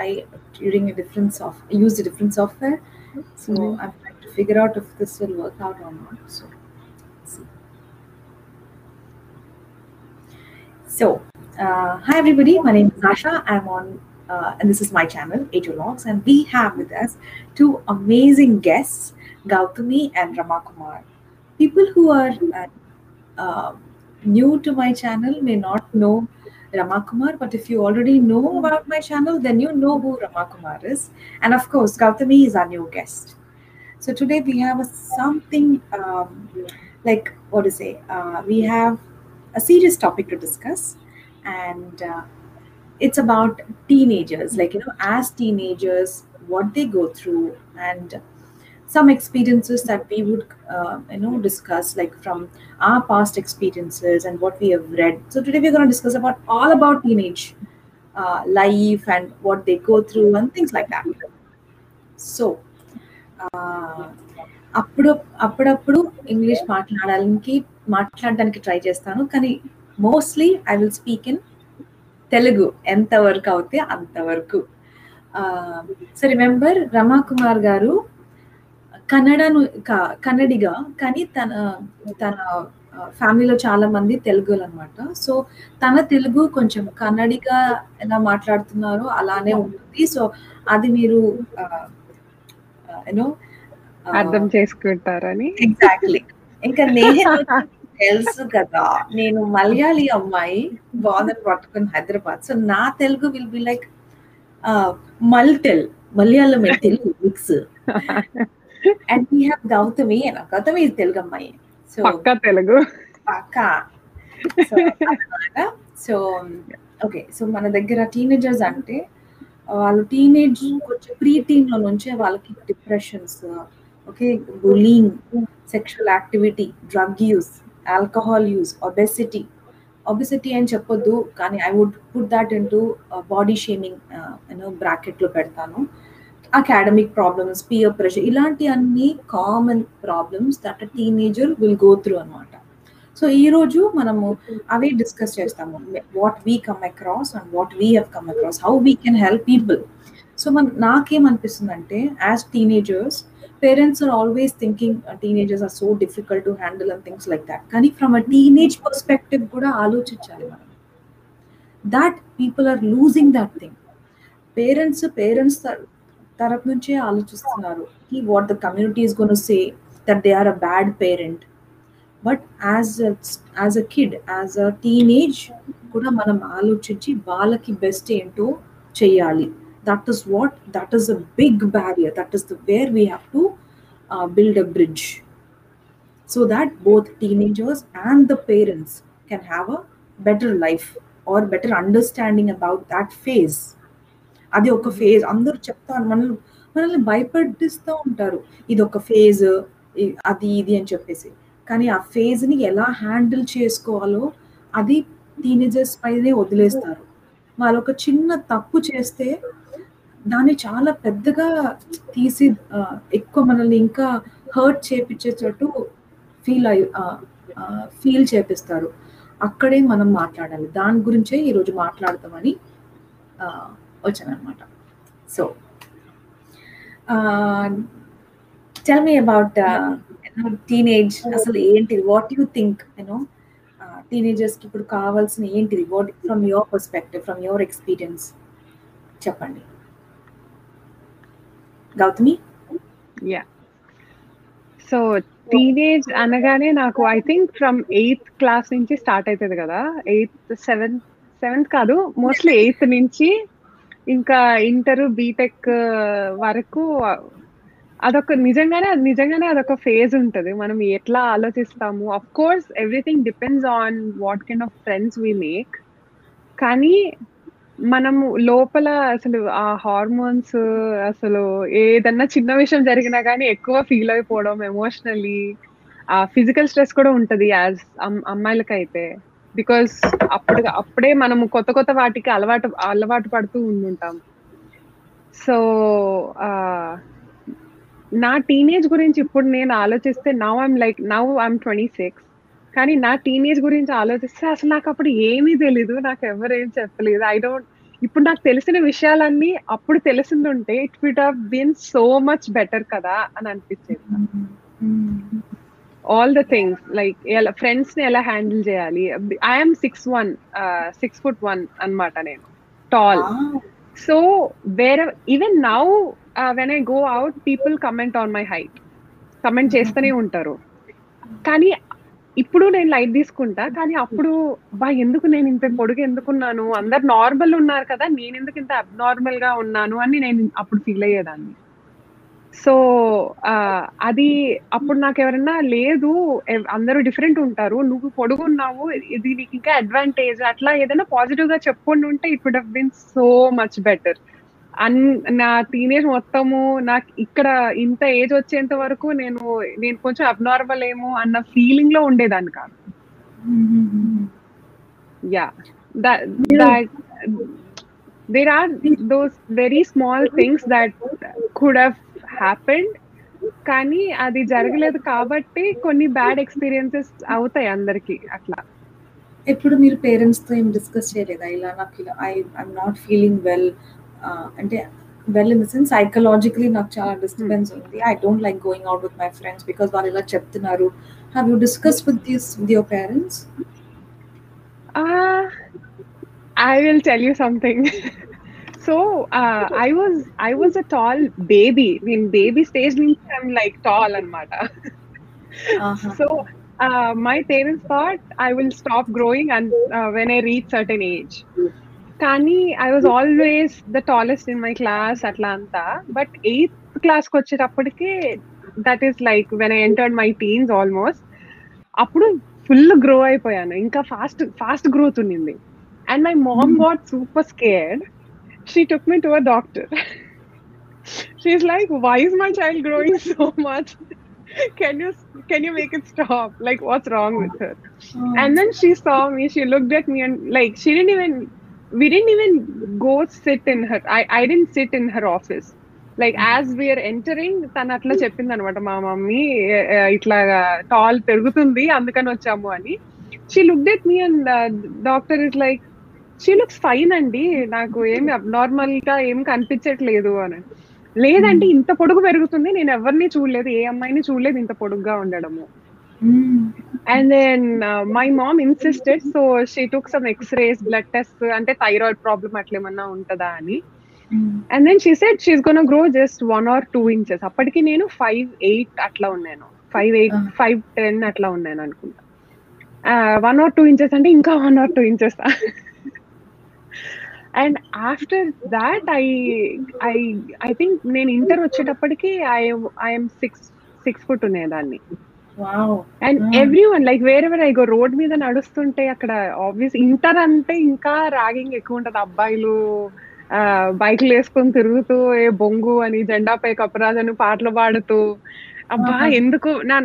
I using a different soft use a different software. So Mhm. I'm trying to figure out if this will work out or not. So see. So uh, hi everybody, my name is Asha. I'm on uh, and this is my channel, Ajo Logs, and we have with us two amazing guests, Gautami and Ramakumar. People who are uh, uh, new to my channel may not know Ramakumar, but if you already know about my channel, then you know who Ramakumar is. And of course, Gautami is our new guest. So today we have a, something um, like what to say? Uh, we have a serious topic to discuss, and uh, it's about teenagers. Like you know, as teenagers, what they go through, and some experiences that we would uh, you know discuss like from our past experiences and what we have read so today we're going to discuss about all about teenage uh, life and what they go through and things like that so అప్పుడు అప్పుడప్పుడు English మాట్లాడడానికి మాట్లాడడానికి try చేస్తాను కానీ mostly I will speak in Telugu ఎంతవరకు అవుతే అంతవరకు so remember రమాకుమార్ గారు కన్నడను కన్నడిగా కానీ తన తన ఫ్యామిలీలో చాలా మంది తెలుగులు అనమాట సో తన తెలుగు కొంచెం కన్నడిగా ఎలా మాట్లాడుతున్నారో అలానే ఉంటుంది. సో అది మీరు యూనో అర్థం చేసుకుంటారని. ఎగ్జాక్ట్లీ ఇంకా నేను తెలుసు కదా నేను మలయాళీ అమ్మాయి బాగుందని పట్టుకుని హైదరాబాద్. సో నా Telugu will be like మల్టెల్ Malayalam Telugu mix and we have Gautami Gautami is Telugu అమ్మాయి సో పక్క తెలుగు. పక్క. సో ఓకే సో మన దగ్గర టీనేజర్స్ అంటే వాళ్ళు టీనేజ్ కొంచెం ప్రీ టీన్లో నుంచే వాళ్ళకి depressions okay bullying sexual activity drug use alcohol use obesity obesity అని చెప్పొద్దు కానీ I would put that into body shaming you know బ్రాకెట్లో పెడతాను. అకాడమిక్ ప్రాబ్లమ్స్ పియర్ ప్రెషర్ ఇలాంటి అన్ని common problems that teenager will go through అనమాట so ఈ రోజు మనము అవి డిస్కస్ చేస్తాము. What we come across and what we have come across how we can help people so మన నాకేమనిపిస్తుంది అంటే as teenagers parents are always thinking teenagers are so difficult to handle and things like that కానీ from a teenage perspective కూడా ఆలోచించాలి మనం. That people are losing that thing parents parents తరపు నుంచే ఆలోచిస్తున్నారు. ఈ what the community is gonna say that they are a bad parent but as as a kid as a teenage కూడా మనం ఆలోచించి వాళ్ళకి బెస్ట్ ఏంటో చెయ్యాలి. That is what that is a big barrier that is the where we have to build a bridge so that both teenagers and the parents can have a better life or better understanding about that phase అది ఒక phase అందరూ చెప్తారు మనల్ని మనల్ని భయపడిస్తూ ఉంటారు. ఇది ఒక phase అది ఇది అని చెప్పేసి. కానీ ఆ ఫేజ్ని ఎలా హ్యాండిల్ చేసుకోవాలో అది టీనేజర్స్ పైనే వదిలేస్తారు. వాళ్ళు ఒక చిన్న తప్పు చేస్తే దాన్ని చాలా పెద్దగా తీసి ఎక్కువ మనల్ని ఇంకా హర్ట్ చేపించేటట్టు ఫీల్ అయ్యి ఫీల్ చేపిస్తారు. అక్కడే మనం మాట్లాడాలి. దాని గురించే ఈరోజు మాట్లాడతామని వచ్చానమాట so tell me about teenage అసలు ఏంటిది? What you think you know టీనేజర్స్కి ఇప్పుడు కావాల్సిన ఏంటిది? What from your perspective from your experience చెప్పండి. గౌతమి? యా సో టీనేజ్ అనగానే నాకు I think from eighth class నుంచి స్టార్ట్ అవుతుంది కదా. ఎయిత్ సెవెంత్ సెవెంత్ కాదు మోస్ట్లీ ఎయిత్ నుంచి ఇంకా ఇంటర్ బీటెక్ వరకు అదొక నిజంగానే అది నిజంగానే అదొక ఫేజ్ ఉంటుంది. మనం ఎట్లా ఆలోచిస్తాము? Of course everything depends on what kind of friends we make కానీ మనము లోపల అసలు ఆ హార్మోన్స్ అసలు ఏదన్నా చిన్న విషయం జరిగినా కానీ ఎక్కువ ఫీల్ అయిపోవడం ఎమోషనల్లీ ఆ ఫిజికల్ స్ట్రెస్ కూడా ఉంటుంది యాజ్ అమ్మాయిలకైతే. బికాస్ అప్పుడు అప్పుడే మనము కొత్త కొత్త వాటికి అలవాటు అలవాటు పడుతూ ఉండుంటాం. సో నా టీనేజ్ గురించి ఇప్పుడు నేను ఆలోచిస్తే now I'm like now I'm twenty six కానీ నా టీనేజ్ గురించి ఆలోచిస్తే అసలు నాకు అప్పుడు ఏమీ తెలీదు. నాకు ఎవరు చెప్పలేదు. ఐ డోంట్ ఇప్పుడు నాకు తెలిసిన విషయాలన్నీ అప్పుడు తెలిసిందుంటే it would have been so much better కదా అని అనిపించేది ఆల్ ద థింగ్స్ లైక్ ఎలా ఫ్రెండ్స్ని ఎలా హ్యాండిల్ చేయాలి? I'm six one six foot one అనమాట నేను. టాల్ సో వేరే even now when I go out people comment on my height comment చేస్తూనే ఉంటారు. కానీ ఇప్పుడు నేను లైట్ తీసుకుంటా కానీ అప్పుడు బా ఎందుకు నేను ఇంత పొడుగు ఎందుకున్నాను? అందరు నార్మల్ ఉన్నారు కదా నేను ఎందుకు ఇంత అబ్నార్మల్గా ఉన్నాను? అని నేను అప్పుడు ఫీల్ అయ్యేదాన్ని. సో అది అప్పుడు నాకు ఎవరన్నా లేదు అందరూ డిఫరెంట్ ఉంటారు నువ్వు పొడుగున్నావు ఇది నీకు ఇంకా అడ్వాంటేజ్ అట్లా ఏదైనా పాజిటివ్గా చెప్పుకొని ఉంటే it would have been so much better అన్ నా టీనేజ్ మొత్తము నాకు ఇక్కడ ఇంత ఏజ్ వచ్చేంత వరకు నేను నేను కొంచెం అబ్నార్మల్ ఏమో అన్న ఫీలింగ్లో ఉండేదాన్ని కాదు. Yeah there are those very small things that could have happened కానీ అది జరగలేదు కాబట్టి కొన్ని బ్యాడ్ ఎక్స్పీరియన్సెస్ అవుతాయి అందరికి అట్లా. ఎప్పుడు మీరు పేరెంట్స్తో ఏం డిస్కస్ చేయలేదా? ఇలా నాకు ఇలా I I'm not feeling well అంటే well in the sense psychologically నాకు చాలా డిస్టర్బెన్స్ ఉంది. I don't like going out with my friends because వాళ్ళు ఇలా చెప్తున్నారు. Have you discuss with this with your parents I will tell you something so I was I was a tall baby నేను baby stage నుంచి I'm like tall అనమాట so my parents thought I will stop growing and when I reach certain age కానీ I was always the tallest in my class అట్లా అంతా but eighth క్లాస్కి వచ్చేటప్పటికే that is like when I entered my teens almost అప్పుడు full grow అయిపోయాను. ఇంకా fast fast growth ఉన్నింది. And my mom what super scared she took me to a doctor she is like why is my child growing so much can you can you make it stop like what's wrong with her oh. and then she saw me she looked at me and like she didn't even we didn't even go sit in her i i didn't sit in her office like as we are entering తను అట్లా చెప్పింది అనమాట మా mummy ఇట్లా tall పెరుగుతుంది అందుకని వచ్చాము అని she look at me and doctor is like She looks fine అండి. నాకు ఏమి అబ్నార్మల్గా ఏం కనిపించట్లేదు అని. లేదంటే ఇంత పొడుగు పెరుగుతుంది. నేను ఎవరిని చూడలేదు ఏ అమ్మాయిని చూడలేదు ఇంత పొడుగ్గా ఉండడము. And then my mom insisted so she took some x-rays blood test అంటే థైరాయిడ్ ప్రాబ్లమ్ అట్లా ఏమన్నా ఉంటుందా అని. And then she said she's gonna grow just one or two inches అప్పటికి నేను ఫైవ్ ఎయిట్ అట్లా ఉన్నాను. ఫైవ్ ఎయిట్ ఫైవ్ టెన్ అట్లా ఉన్నాను అనుకుంటా. వన్ ఆర్ టూ ఇంచెస్ అంటే ఇంకా one or two inches and after that I I I think నేను ఇంటర్ వచ్చేటప్పటికి I I'm six six foot ఉండేదాన్ని and everyone like wherever I go road మీద నడుస్తుంటే అక్కడ ఆబ్వియస్ ఇంటర్ అంటే ఇంకా ర్యాగింగ్ ఎక్కువ ఉంటది. అబ్బాయిలు బైక్లు వేసుకొని తిరుగుతూ ఏ బొంగు అని జెండాపై కపరాజను పాటలు పాడుతూ. అబ్బా ఎందుకు? నా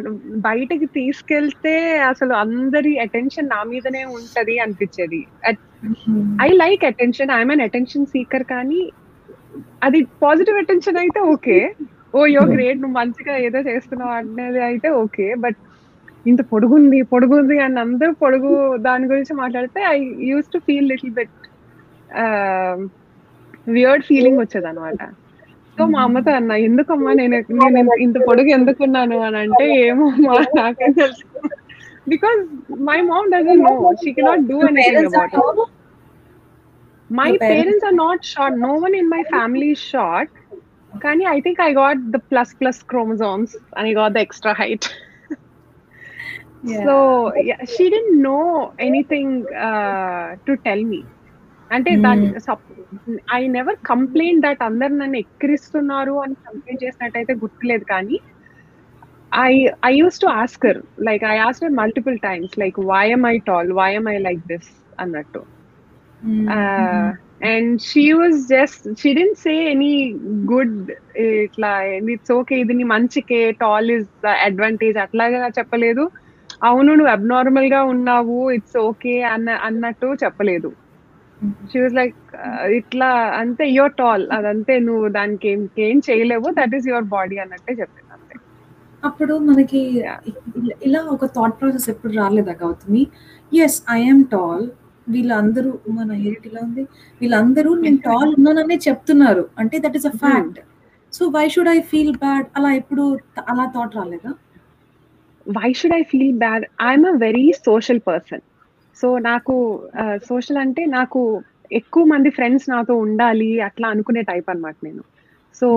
బయటకి తీసుకెళ్తే అసలు అందరి అటెన్షన్ నా మీదనే ఉంటది అనిపించేది. I like attention I'm an attention seeker కానీ అది పాజిటివ్ అటెన్షన్ అయితే ఓకే ఓ యో గ్రేట్ నువ్వు మంచిగా ఏదో చేస్తున్నావు అనేది అయితే ఓకే బట్ ఇంత పొడుగుంది పొడుగుంది అని అందరూ పొడుగు దాని గురించి మాట్లాడితే I used to feel little bit weird feeling వచ్చేది అనమాట సో మా అమ్మతో అన్న ఎందుకమ్మా నేను నేను ఇంత పొడుగు ఎందుకున్నాను? అని అంటే ఏమో మా నాకేం తెలుసు. Because my mom doesn't know she cannot do anything about it my parents are not short no one in my family short కానీ I think I got the plus plus chromosomes and I got the extra height so she dent know anything to tell me అంటే దాని I never complaint that అందరు నన్ను ఎక్కిరిస్తున్నారు అని complaint చేసినట్టయితే గుర్తులేదు కానీ I I use to ask her like I ask her multiple times like why am I tall why am I like this అన్నట్టు And she was just she didn't say any good ఇట్లా it's okay ఇది నీ మంచికే tall is advantage అట్లాగా చెప్పలేదు. అవును నువ్వు అబ్నార్మల్గా ఉన్నావు ఇట్స్ ఓకే అన్న అన్నట్టు చెప్పలేదు. షీ వాజ్ లైక్ ఇట్లా అంతే యువర్ టాల్ అదంతే నువ్వు దానికి ఏం ఏం చేయలేవు దట్ ఈస్ యువర్ బాడీ అన్నట్టే చెప్పింది అంతే. అప్పుడు మనకి ఇలా ఒక థాట్ ప్రాసెస్ ఎప్పుడు రాలేదా గౌతమి? ఎస్ ఐఎమ్ టాల్ వీళ్ళందరూ మన ఇలా ఉంది? వీళ్ళందరూ నేను టాల్ ఉన్నాననే చెప్తున్నారు. అంటే that is a fact so why should I feel bad అలా ఎప్పుడు అలా థాట్ రాలేదా? Why should I feel bad I'm a very social person so నాకు సోషల్ అంటే నాకు ఎక్కువ మంది ఫ్రెండ్స్ నాతో ఉండాలి అట్లా అనుకునే టైప్ అన్నమాట నేను. So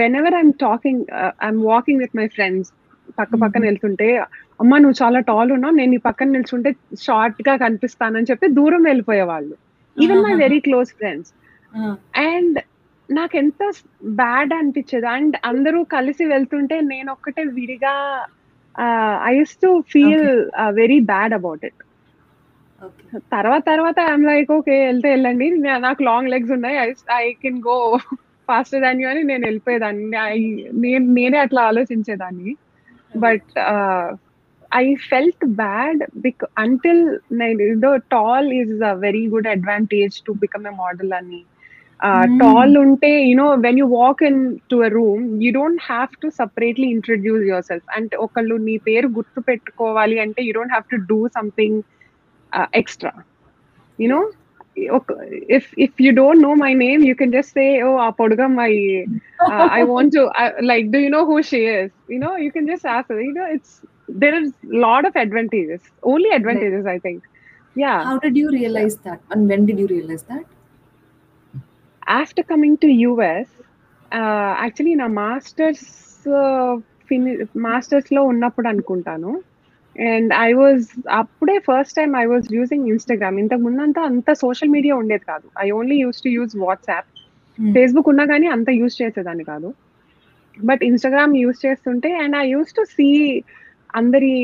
whenever I'm talking I'm walking with my friends పక్క పక్కన. వెళ్తుంటే అమ్మ నువ్వు చాలా టాల్ ఉన్నావు నేను నీ పక్కన నిల్చుంటే షార్ట్గా కనిపిస్తానని చెప్పి దూరం వెళ్ళిపోయేవాళ్ళు. Even my. Very close friends and నాకు ఎంత బ్యాడ్ అనిపించేది. అండ్ అందరూ కలిసి వెళ్తుంటే నేను ఒక్కటే విడిగా I use to feel very bad about it తర్వాత తర్వాత ఐఎమ్ లైక్ ఓకే వెళ్తే వెళ్ళండి. నాకు లాంగ్ లెగ్స్ ఉన్నాయి. I can go faster than you అని నేను వెళ్ళిపోయేదాన్ని. నేనే అట్లా ఆలోచించేదాన్ని. But I felt bad బిక్ until నేను tall is a very good advantage to become a model అని. టాల్ ఉంటే you know when you walk into a room you don't have to separately introduce your self అంటే ఒకళ్ళు నీ పేరు గుర్తు పెట్టుకోవాలి అంటే you don't have to do something extra you know if if you don't know my name, you can just say, "Oh, Apodgamai, uh, I want to I, like. Do you know who she is? You know, you can just ask. Her. You know, it's there is a lot of advantages. Only advantages, I think. Yeah. How did you realize that, and when did you realize that? After coming to US, uh, actually, in a master's uh, fin- master's law, unnapudu anukuntanu. And I was అప్పుడే first time I was using Instagram ఇంతకు ముందంతా అంత social media ఉండేది కాదు. I only use to use WhatsApp Facebook ఉన్నా కానీ అంత use చేసేదాన్ని కాదు. బట్ ఇన్స్టాగ్రామ్ యూజ్ చేస్తుంటే and I use to see అందరి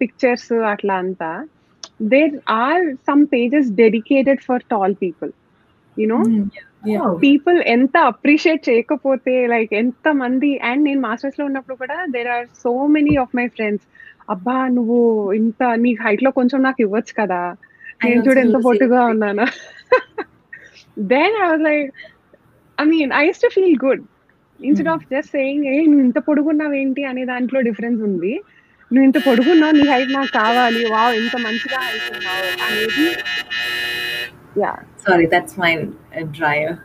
పిక్చర్స్ అట్లా అంతా. There are some pages dedicated for tall people you know people ఎంత అప్రిషియేట్ చేయకపోతే లైక్ ఎంత మంది అండ్ నేను మాస్టర్స్లో ఉన్నప్పుడు కూడా there are so many of my friends అబ్బా నువ్వు ఇంత నీ హైట్లో కొంచెం నాకు ఇవ్వచ్చు కదా. నేను చూడు ఎంత పొట్టుగా ఉన్నాను. Then I was like I mean I to feel good instead of just saying ఏ నువ్వు ఇంత పొడుగున్నావు ఏంటి? అనే దాంట్లో డిఫరెన్స్ ఉంది. నువ్వు ఇంత పొడుగున్నావు నీ హైట్ నాకు కావాలి. వావ్ ఇంత మంచిగా హైట్ ఉన్నావు అనేది yeah sorry that's my dryer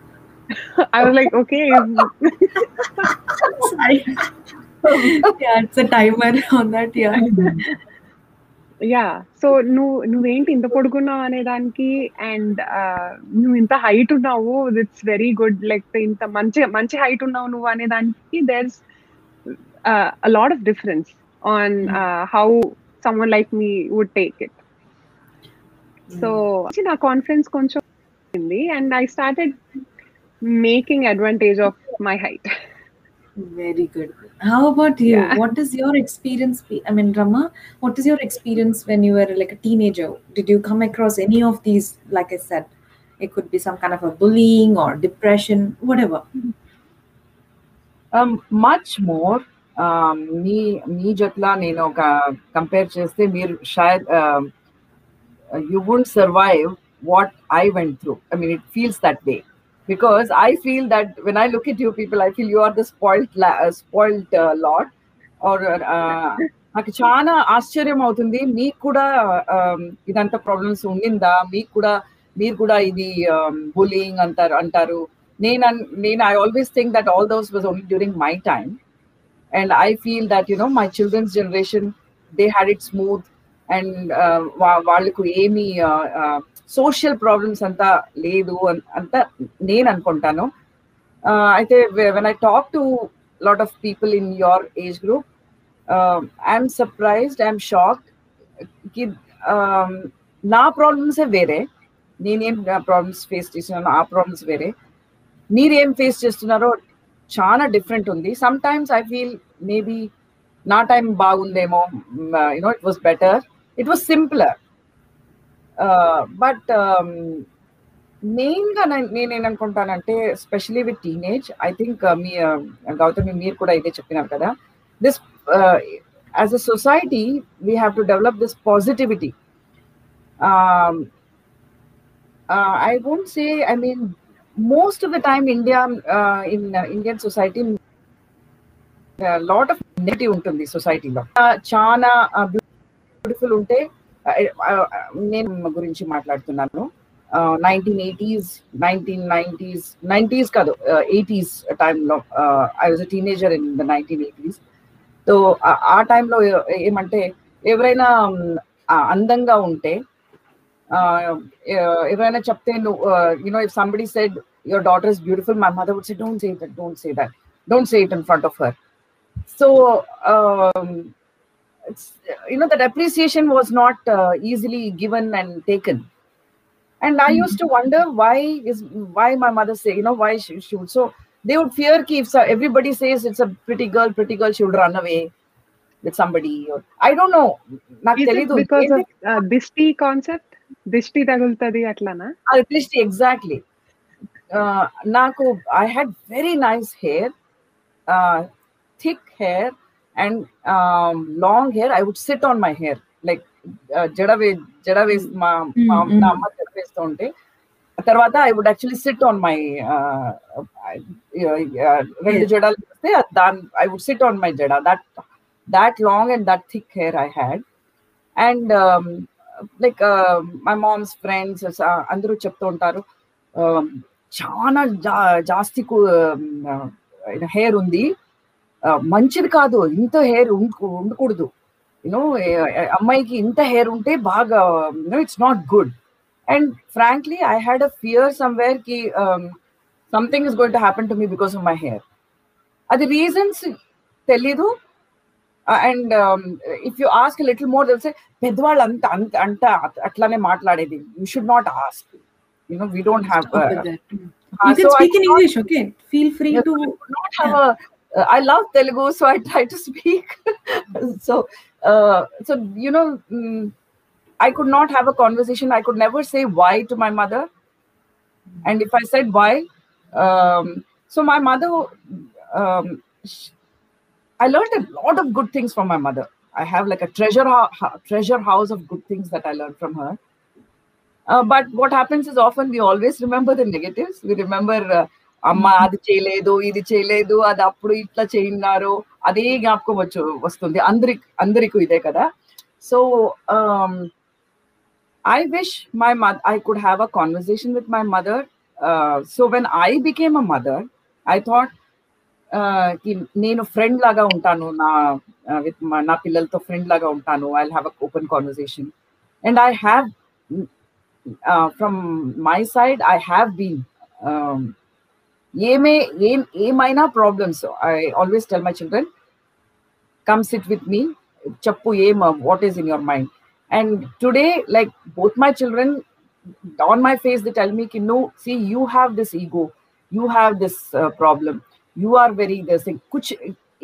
I was like, okay. Sorry. yeah, it's a timer on that. Yeah. Yeah so నువ్వు నువ్వేంటి ఇంత పొడుగున్నావు అనే దానికి అండ్ నువ్వు ఇంత హైట్ ఉన్నావు ఇట్స్ వెరీ గుడ్ లైక్ ఇంత మంచి మంచి హైట్ ఉన్నావు నువ్వు అనే దానికి there's a lot of difference on how someone like me would take it so నా కాన్ఫిడెన్స్ కొంచెం ఉంది and I started making advantage of my height Very good. How about you? Yeah. What is your experience? be- I mean, Rama, what is your experience when you were like a teenager? Did you come across any of these? Like I said, it could be some kind of a bullying or depression, whatever. Much more మీ మీ జట్లా నేను ఒక compare చేస్తే మీరు షాయద్ you won't survive what I went through I mean it feels that way because I feel that when I look it you people I feel you are the spoiled spoiled lot are నాకు చాలా ఆశ్చర్యం అవుతుంది మీకు కూడా um, ఇదంతా problems ఉండిందా మీకు కూడా మీరు కూడా ఇది బులింగ్ అంటారు అంటారు నేను అన్- నేను I always think that all those was only during my time and I feel that you know my children's generation they had it smooth and వాళ్ళకు ఏమి సోషల్ ప్రాబ్లమ్స్ అంతా లేదు అన్- అంతా నేను అనుకుంటాను Uh, అయితే when I talk to lot of people in your age group I'm surprised I'm shocked కి um, నా ప్రాబ్లమ్సే వేరే నేనేం ప్రాబ్లమ్స్ ఫేస్ చేస్తున్నానో ఆ ప్రాబ్లమ్స్ వేరే మీరేం ఫేస్ చేస్తున్నారో చాలా డిఫరెంట్ ఉంది sometimes I feel maybe నా time బాగుందేమో you know it was better it was simpler but మెయిన్గా నేను ఏమనుకుంటానంటే especially with teenage I think me uh, Gautami మీరు కూడా ఇదే చెప్పినారు కదా this as a society we have to develop this positivity I won't say, I mean, most of the time, India, uh, in uh, Indian society, a lot of negative ఉంటుంది సొసైటీలో చాలా beautiful ఉంటే నేను గురించి మాట్లాడుతున్నాను nineteen eighties nineteen nineties nineties కాదు eighties టైంలో I was a teenager in the nineteen eighties so ఆ టైంలో ఏమంటే ఎవరైనా అందంగా ఉంటే ఎవరైనా చెప్తే నువ్వు you know if somebody said your daughter is beautiful my mother would say don't say that don't say that don't say it in front of her so you know that appreciation was not uh, easily given and taken and i used to wonder why is why my mother say you know why she, she would so they would fear ki if everybody says it's a pretty girl pretty girl she would run away with somebody or i don't know నాకు Is it తెలీదు because of uh, దిష్టి concept దిష్టి తగులుతుంది అట్లానా దిష్టి exactly నాకు I had very nice hair thick hair and long hair I would sit on my hair like జడ వే జడ వేసి మా మా Mm, mm. నా అమ్మ జడ వేస్తూ ఉంటే తర్వాత I would actually sit on my రెండు జడలు వేస్తే దాని I would sit on my జడ. That that long and that thick hair I had and like my mom's friends అందరూ చెప్తూ ఉంటారు um, చాలా జాస్తి హెయిర్ ఉంది Uh, మంచిది కాదు ఇంత హెయిర్ ఉండకూడదు యూనో అమ్మాయికి ఇంత హెయిర్ ఉంటే బాగా you know it's not good and frankly I had a fear somewhere కి something is going to happen to me because of my hair అది రీజన్స్ తెలీదు and if you ask little more తెలిసే పెద్దవాళ్ళు అంత అంత అంట అట్లానే మాట్లాడేది you should not ask you know we don't have Stop uh, with that. Mm. uh, You can so I speak in could not- English, okay? Feel free Yes, to. I could not have a uh, I love Telugu, so I try to speak. so, uh, so you know, mm, I could not have a conversation. I could never say why to my mother, and if I said why, um, so my mother, um, sh- I learned a lot of good things from my mother. I have like a treasure treasure house of good things that I learned from her. Uh, but what happens is often we always remember the negatives. We remember uh, అమ్మ అది చేయలేదు ఇది చేయలేదు అది అప్పుడు ఇట్లా చేయినారు అదే జ్ఞాపకం వచ్చు వస్తుంది. అందరి అందరికీ ఇదే కదా. So I wish my mother I could have a conversation with my mother so when I became a mother I thought నేను ఫ్రెండ్ లాగా ఉంటాను నా uh, విత్ నా పిల్లలతో ఫ్రెండ్ లాగా ఉంటాను I have a open conversation and I have from my side I have been ఏమే ఏం ఏమైనా problems I always tell my children come SIT with me చెప్పు ఏం what is in your mind and today like both my children on my face the tell me కి no see you have this ego you have this problem you are very this కుచ్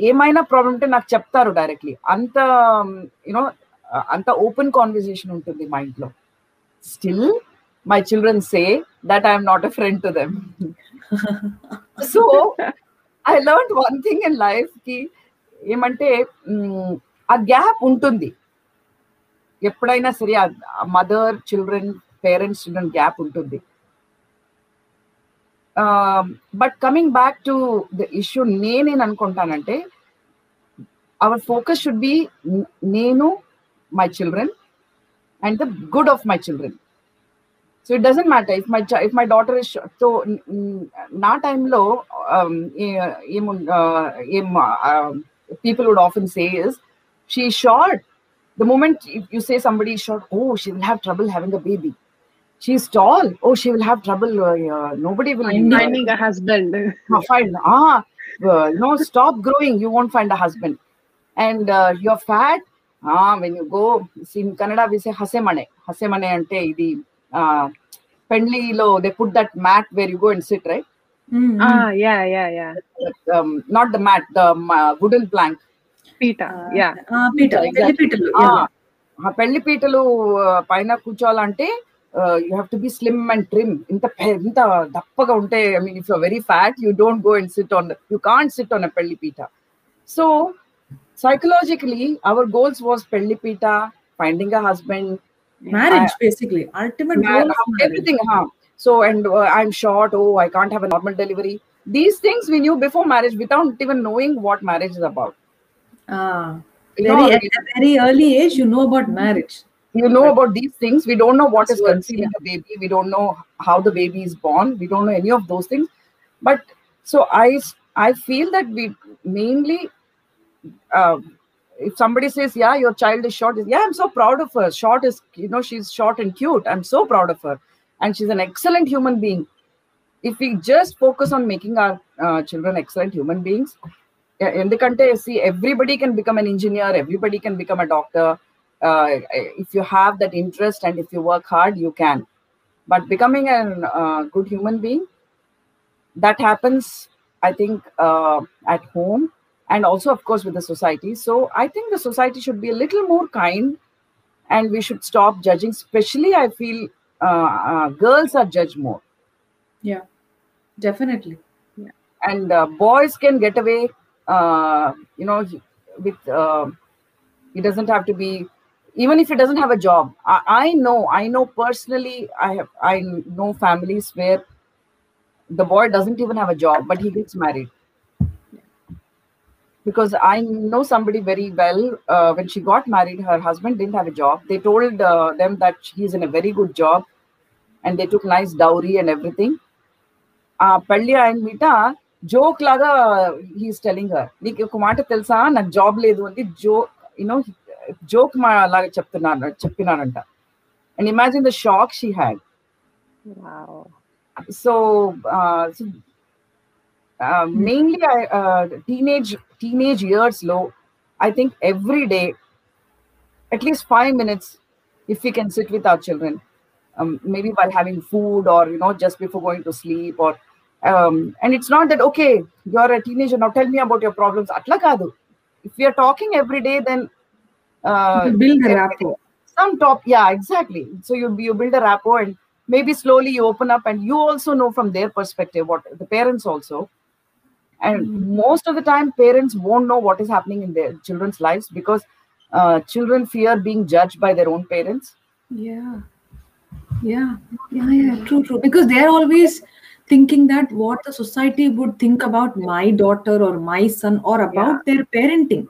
ఏమైనా problem ఉంటే నాకు చెప్తారు directly అంత you know అంత open conversation ఉంటుంది మా ఇంట్లో still my children say that I'm not a friend to them so I learn one thing in life కి ఏమంటే మ్, ఆ గ్యాప్ ఉంటుంది ఎప్పుడైనా సరే ఆ mother children parents children gap ఉంటుంది but coming back to the issue నేనేం అనుకుంటానంటే అవర్ ఫోకస్ షుడ్ బి నేను my children and the good of my children so it doesn't matter if my if my daughter is so now time lo um uh, um people would often say is she's short the moment you say somebody is short oh she will have trouble having a baby. She's tall. Oh she will have trouble uh, nobody will finding a husband. Ah, fine. Ah uh, no stop growing. You won't find a husband. And you're fat. Ah when you go in Kannada we say hasemane. Hasemane ante idi Uh, పెండ్లిలో they put that mat where you go and SIT right Mm, mm. Yeah yeah yeah not the mat the wooden plank పీట yeah Ah, పీట Exactly. పెళ్లి పీటలు ఆ, yeah. ఆ పెళ్లి పీటలు ఆ, పైన కూర్చోవాలంటే you have to be slim and trim ఇంత పె- ఇంత దప్పగా ఉంటే I mean if you very fat you don't go and sit on you can't sit on a పెళ్లి పీట so psychologically hour goals was పెళ్లి పీట finding a husband Marriage, basically. Ultimate goal everything huh? so and uh, i'm short oh i can't have a normal delivery. These things we knew before marriage without even knowing what marriage is about. Ah, very at a very early age, you know about marriage. you know about these things. We don't know what is conceiving the baby. We don't know how the baby is born. We don't know any of those things. But so i i feel that we mainly uh, if somebody says, "Yeah, your child is short," yeah, I'm so proud of her. Short is you know she's short and cute. I'm so proud of her, and she's an excellent human being. If we just focus on making our uh, children excellent human beings, in the country, see everybody can become an engineer, everybody can become a doctor. Uh, if you have that interest and if you work hard, you can. But becoming a uh, good human being, that happens, I think, uh, at home and also of course with the society. So i think the society should be a little more kind and we should stop judging. Especially i feel uh, uh, girls are judged more. Yeah, definitely. yeah. and uh, boys can get away uh, you know with uh, he doesn't have to be even if he doesn't have a job. I, I know i know personally i have i know families where the boy doesn't even have a job but he gets married because i know somebody very well uh, when she got married her husband didn't have a job they told uh, them that he's in a very good job and they took nice dowry and everything ఆ పెళ్లి ఆయన మీట joke లాగా he's telling her నీకు ఒక మాట తెలుసా నాకు job లేదు అని జో యూనో జోక్ మా లాగా చెప్తున్నాను చెప్పినానంట and imagine the shock she had Wow. uh, mainly I, uh, teenage teenage years low i think every day at least five minutes if we can sit with our children um, maybe while having food or you know just before going to sleep or um, and it's not that okay you're a teenager now tell me about your problems Atla kaadu. if we are talking every day then uh, build a rapport. some top yeah exactly so you you build a rapport and maybe slowly you open up and you also know from their perspective what the parents also and most of the time parents won't know what is happening in their children's lives because uh, children fear being judged by their own parents Yeah. Yeah. Yeah. Yeah. True. True. Because they're always thinking that what the society would think about my daughter or my son or about their parenting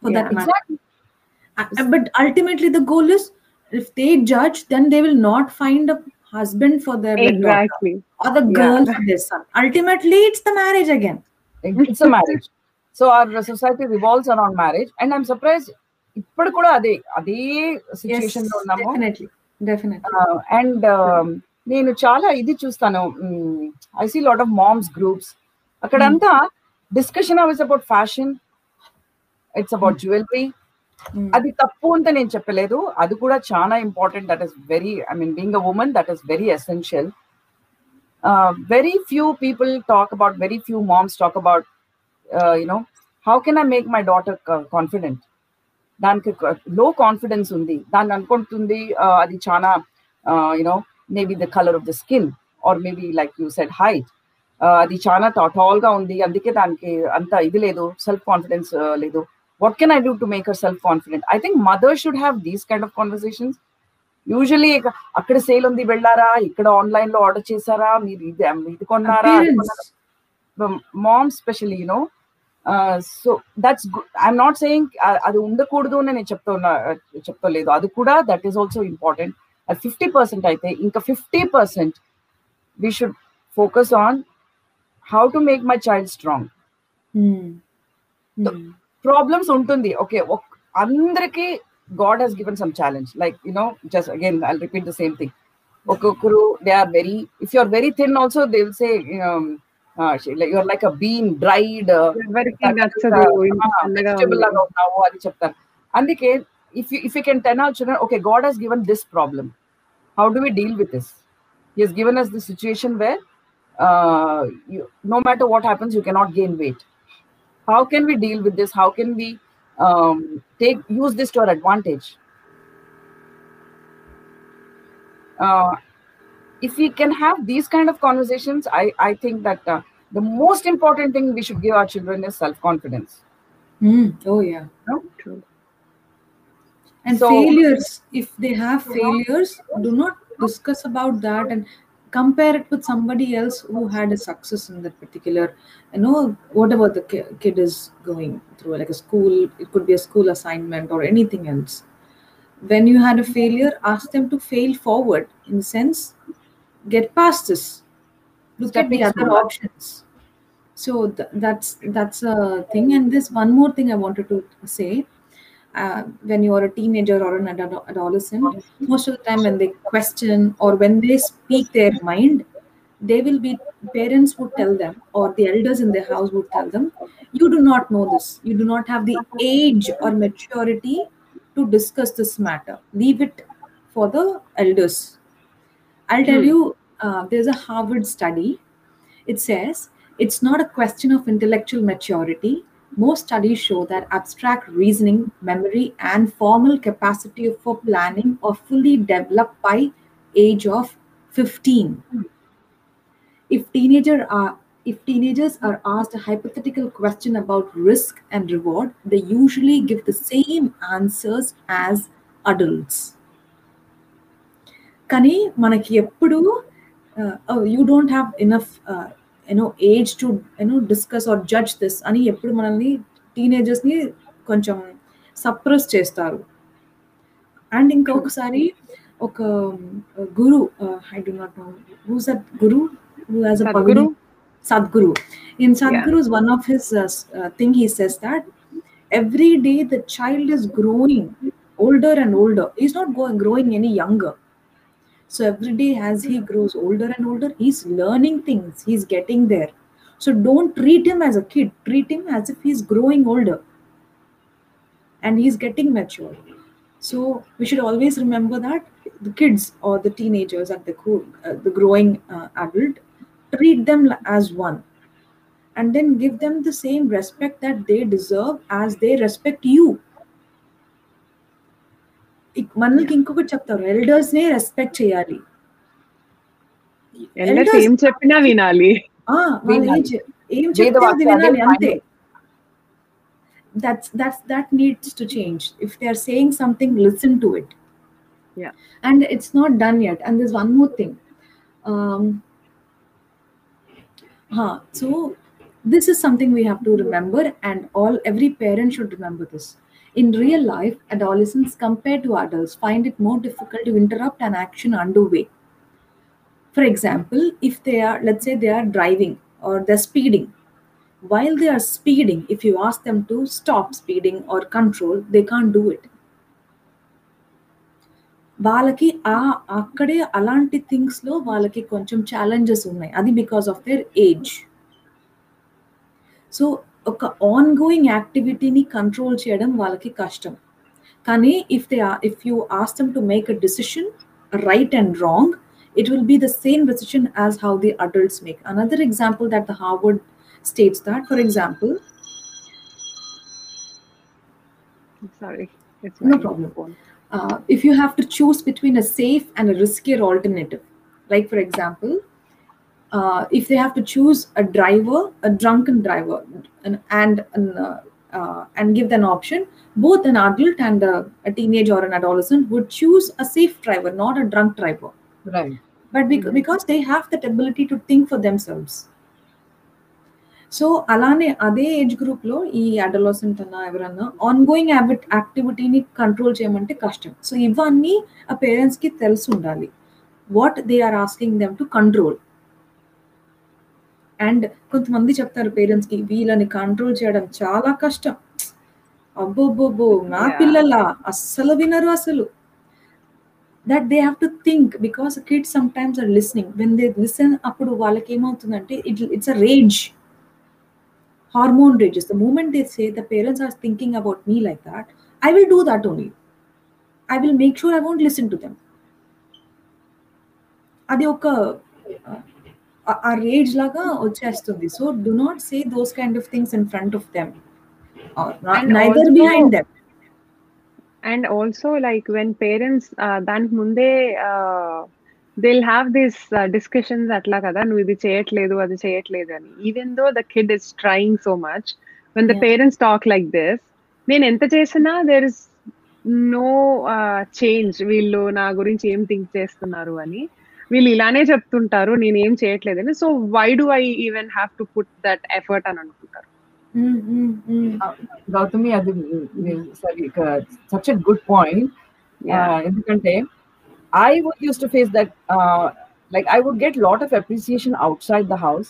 for Yeah, that matter. exactly Uh, But ultimately, the goal is if they judge, then they will not find a husband for their daughter or the Yeah. girl for their son. Ultimately, it's the marriage again. it's a marriage so our society revolves around marriage and i'm surprised ఇప్పుడు కూడా అదే అదే situation లో ఉన్నాము definitely. Definitely. And నేను చాలా ఇది చూస్తాను I see lot of moms groups అక్కడంతా discussion hours about fashion it's about jewellery Mm. అది తప్పు ಅಂತ నేను చెప్పలేదు అది కూడా చాలా important that is very I mean being a women that is very essential very few people talk about very few moms talk about you know how can I make my daughter confident దానికి లో confidence ఉంది దాన్ని అనుకుంటుంది uh, అది చాలా you know maybe the colour of the skin or maybe like you said height అది చాలా tall గా ఉంది అందుకే దానికి అంత ఇది లేదు సెల్ఫ్ కాన్ఫిడెన్స్ లేదు what can I do to make her self confident I think mother should have these kind of conversations usually అక్కడ సేల్ ఉంది వెళ్ళారా ఇక్కడ ఆన్లైన్ లో ఆర్డర్ చేశారా మీరు ఇది ఇది కొన్నారా అది కొన్నారా? Appearance. Ma'am specially you know so that's I'm not saying అది ఉండకూడదు అని నేను చెప్తున్నా చెప్తలేదు అది కూడా దట్ ఈస్ ఆల్సో ఇంపార్టెంట్ అది ఫిఫ్టీ పర్సెంట్ అయితే ఇంకా fifty percent we should focus on how to make my child strong Mm. Mm. Problems ఉంటుంది ఓకే అందరికి God Hess given some challenge like you know just again I repeat the same thing ఒక్కొక్కరు they are very if you are very thin also they will say your like a been dried ఎవరికి నచ్చదు ఇంత చల్లగా vegetable ఉంది. లాగా ఉన్నావు అది చెప్తారు అందుకే if you if you can ten our children okay God Hess given this problem how do we deal with this he Hess given us the situation wear no matter what happens you cannot gain weight how can we deal with this how can we Um, take use this to our advantage uh, if we can have these kind of conversations i i think that uh, the most important thing we should give our children is self-confidence Mm. Oh yeah. True. And So- failures, if they have failures, do not discuss about that and compare it with somebody else who had a success in that particular, you know, whatever the kid is going through, like a school, it could be a school assignment or anything else. when you had a failure ask them to fail forward in the sense get past this. Look at the other options. So th- that's that's a thing. And this one more thing i wanted to say uh, when you're a teenager or an ado- adolescent most of the time when they question or when they speak their mind they will be parents would tell them or the elders in their house would tell them you do not know this. You do not have the age or maturity to discuss this matter. Leave it for the elders. I'll tell Hmm. you uh, there's a harvard study. It says it's not a question of intellectual maturity most studies show that abstract reasoning memory and formal capacity for planning are fully developed by age of 15 if teenager are if teenagers are asked a hypothetical question about risk and reward they usually give the same answers as adults కానీ మనకి ఎప్పుడు you don't have enough you know age to you know discuss or judge this అని ఎప్పుడు మనల్ని టీనేజర్స్ని కొంచెం suppress చేస్తారు. And ఇంకొకసారి ఒక guru I do not know who's at guru has guru Sadhguru in Sadhguru is one of his thing he says that every day the child is growing older and older is not going growing any younger So every day as he grows older and older, he's learning things. He's getting there. So don't treat him as a kid. Treat him as if he's growing older, and he's getting mature. So we should always remember that the kids or the teenagers and the uh, the growing uh, adult treat them as one and then give them the same respect that they deserve as they respect you మనకి ఇంకొకటి చెప్తారు elders నే respect చేయాలి elders Elders- ఏం చెప్పినా వినాలి ఆ, వాళ్ళ వినాలి. ఏజ్ ఏం చెప్తే అది వేదవాక్యాలే వినాలి అంతే final. that's that's that needs to change if they are saying something listen to it Yeah. and it's not done yet and there's one more thing um huh, so this is something we have to remember and all every parent should remember this in real life adolescents compared to adults find it more difficult to interrupt an action underway for example if they are let's say they are driving or they're speeding while they are speeding if you ask them to stop speeding or control they can't do it వాళ్ళకి ఆ అక్కడే అలాంటి things లో వాళ్ళకి కొంచెం challenges ఉన్నాయి అది because of their age so ఒక ఆన్ గోయింగ్ యాక్టివిటీని కంట్రోల్ చేయడం వాళ్ళకి కష్టం కానీ if they if you ask them to make a decision right and wrong it will be the same decision as how the adults make. Another example that the Harvard states that, for example, sorry No problem. uh, if you have to choose between a safe and a riskier alternative, like for example, uh, if they have to choose a driver, a drunken driver, and and an, uh, uh, and give an option, both an adult and a, a teenage or an adolescent would choose a safe driver, not a drunk driver. Right. but bec- Mhm. because they have that ability to think for themselves so అలానే అదే age group లో ఈ adolescent అన్న ఎవరన్నా on going habit యాక్టివిటీని control చేయమంటే కష్టం so ఇవన్నీ ఆ పేరెంట్స్ కి తెలిసి ఉండాలి what they are asking them to control and కొంతమంది చెప్తారు పేరెంట్స్కి వీళ్ళని కంట్రోల్ చేయడం చాలా కష్టం. అబ్బోబ్బోబ్బో నా పిల్లల? అస్సలు వినరు అసలు. That they have to think because kids some times are listening when they listen అప్పుడు వాళ్ళకి ఏమవుతుందంటే it it's a range hormone rages the moment they say the parents are thinking about me like that I will do that only I will make sure I won't listen to them అది ఒక ఆ- rage లాగా వచ్చేస్తుంది. So do not say those kind of things in front of them neither behind them and also like when parents దానికి ముందే they'll have this discussions అట్లా కదా నువ్వు ఇది చేయట్లేదు అది చేయట్లేదు అని. Even though the kid is trying so much when the. Parents talk like this నేను ఎంత చేసినా దేర్ ఇస్ నో చేంజ్ వీళ్ళు నా గురించి ఏం థింక్ చేస్తున్నారు అని. వీళ్ళు ఇలానే చెప్తుంటారు నేను ఏం చేయట్లేదని so why do I even have to put that effort అని అనుకుంటారు Gautami, అది such a good point Yeah. Uh, ఎందుకంటే I would used to face that. Uh, like I would get lot of appreciation outside the house,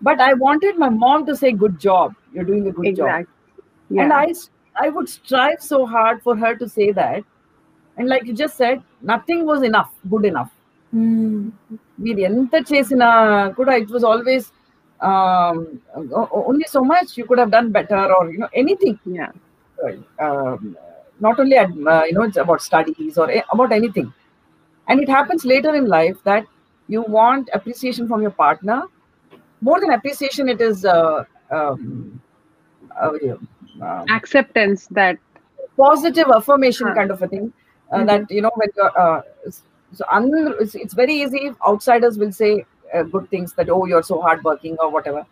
but I wanted my mom to say, "Good job, you're doing a good job." exactly. Yeah. And I, s- I would strive so hard for her to say that, and like you just said, nothing was enough, good enough. Mm. మీరు ఎంత చేసినా కూడా it was always only so much you could have done better or you know anything yeah. um, not only at, uh, you know it's about studies or a- about anything and it happens later in life that you want appreciation from your partner more than appreciation it is uh, um, uh, uh, Acceptance that positive affirmation Huh. kind of a thing uh, Mhm. that you know when you're uh, so un- it's, it's very easy. Outsiders will say uh, good things that oh you're so hardworking or whatever.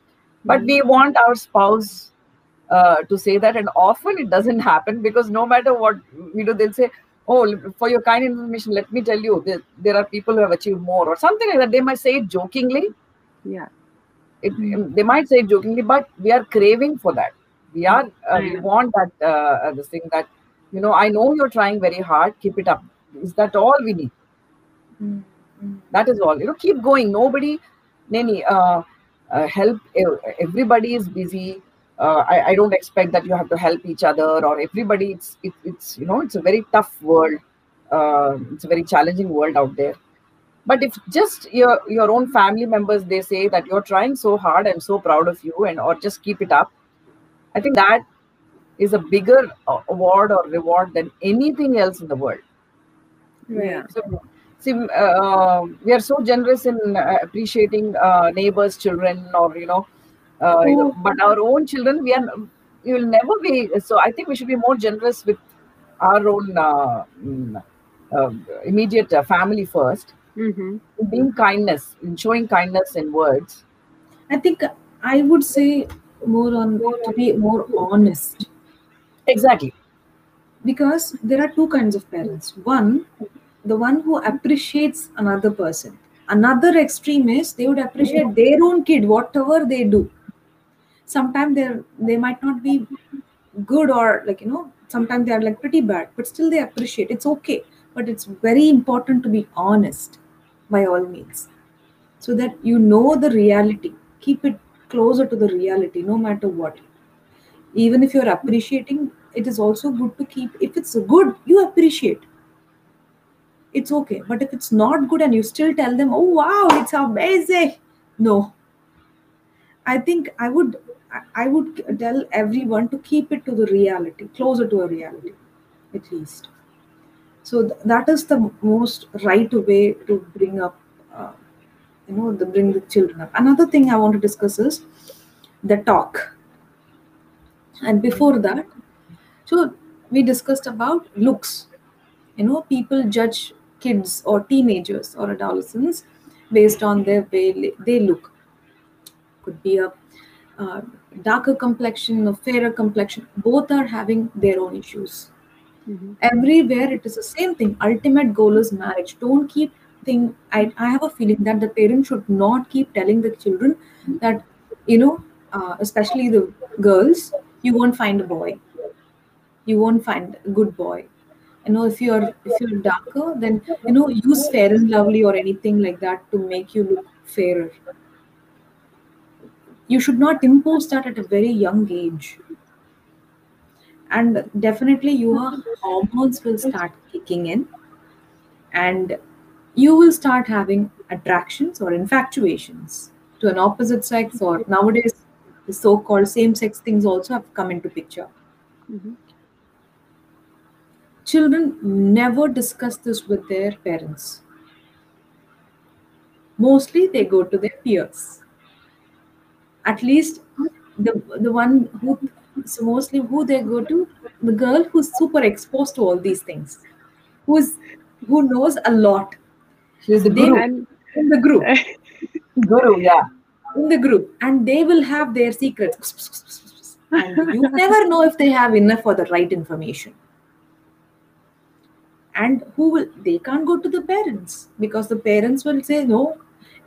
But we want our spouse uh, to say that and often it doesn't happen because no matter what you do they'll say oh for your kind information let me tell you there, there are people who have achieved more or something like that. They might say it jokingly. Yeah. it, they might say it jokingly, but we are craving for that. We are, uh, we want that, this thing that, you know, I know you're trying very hard, keep it up. Is that all we need? Mm. Mm. That is all. You know, keep going. Nobody, Nani, uh, uh, help. Everybody is busy. Uh, I, I don't expect that you have to help each other or everybody. It's, it, it's, you know, it's a very tough world. Uh, it's a very challenging world out there but if just your your own family members they say that you're trying so hard i'm so proud of you and or just keep it up i think that is a bigger uh, award or reward than anything else in the world. Yeah. so see uh, we are so generous in uh, appreciating uh, neighbors children or you know uh, you know, but our own children we are we will never be so i think we should be more generous with our own uh, mm, uh, immediate uh, family first. Mm-hmm. being kindness in showing kindness in words. I think I would say more on to be more honest exactly because there are two kinds of parents. One, the one who appreciates another person. Another extreme is they would appreciate their own kid, whatever they do. Sometimes they're they might not be good or like you know, sometimes they are like pretty bad, but still they appreciate. It's okay. But it's very important to be honest by all means. So that you know the reality. Keep it closer to the reality, no matter what even if you're appreciating it is also good to keep if it's good you appreciate. It's okay. But if it's not good and you still tell them oh wow it's amazing. No. I think i would I- would tell everyone to keep it to the reality closer to a reality at least. So th- that is the most right way to bring up uh, you know the bring the children up. Another thing i want to discuss is the talk. And before that so we discussed about looks. You know people judge kids or teenagers or adolescents based on their way they look. Could be a uh, darker complexion or fairer complexion. Both are having their own issues. Mm-hmm. everywhere it is the same thing. Ultimate goal is marriage. Don't keep thing I, I have a feeling that the parents should not keep telling the children that you know uh, especially the girls you won't find a boy you won't find a good boy. You know if you're if you're darker then you know use fair and lovely or anything like that to make you look fairer. You should not impose that at a very young age. And definitely your hormones will start kicking in and you will start having attractions or infatuations to an opposite sex or nowadays the so-called same-sex things also have come into picture. Mhm. Children never discuss this with their parents. Mostly they go to their peers. At least the the one who so mostly who they go to the girl who's super exposed to all these things who's who knows a lot. She's the guru. in the group. Guru yeah. In the group. And they will have their secrets. And you never know if they have enough or the right information and who will they can't go to the parents because the parents will say no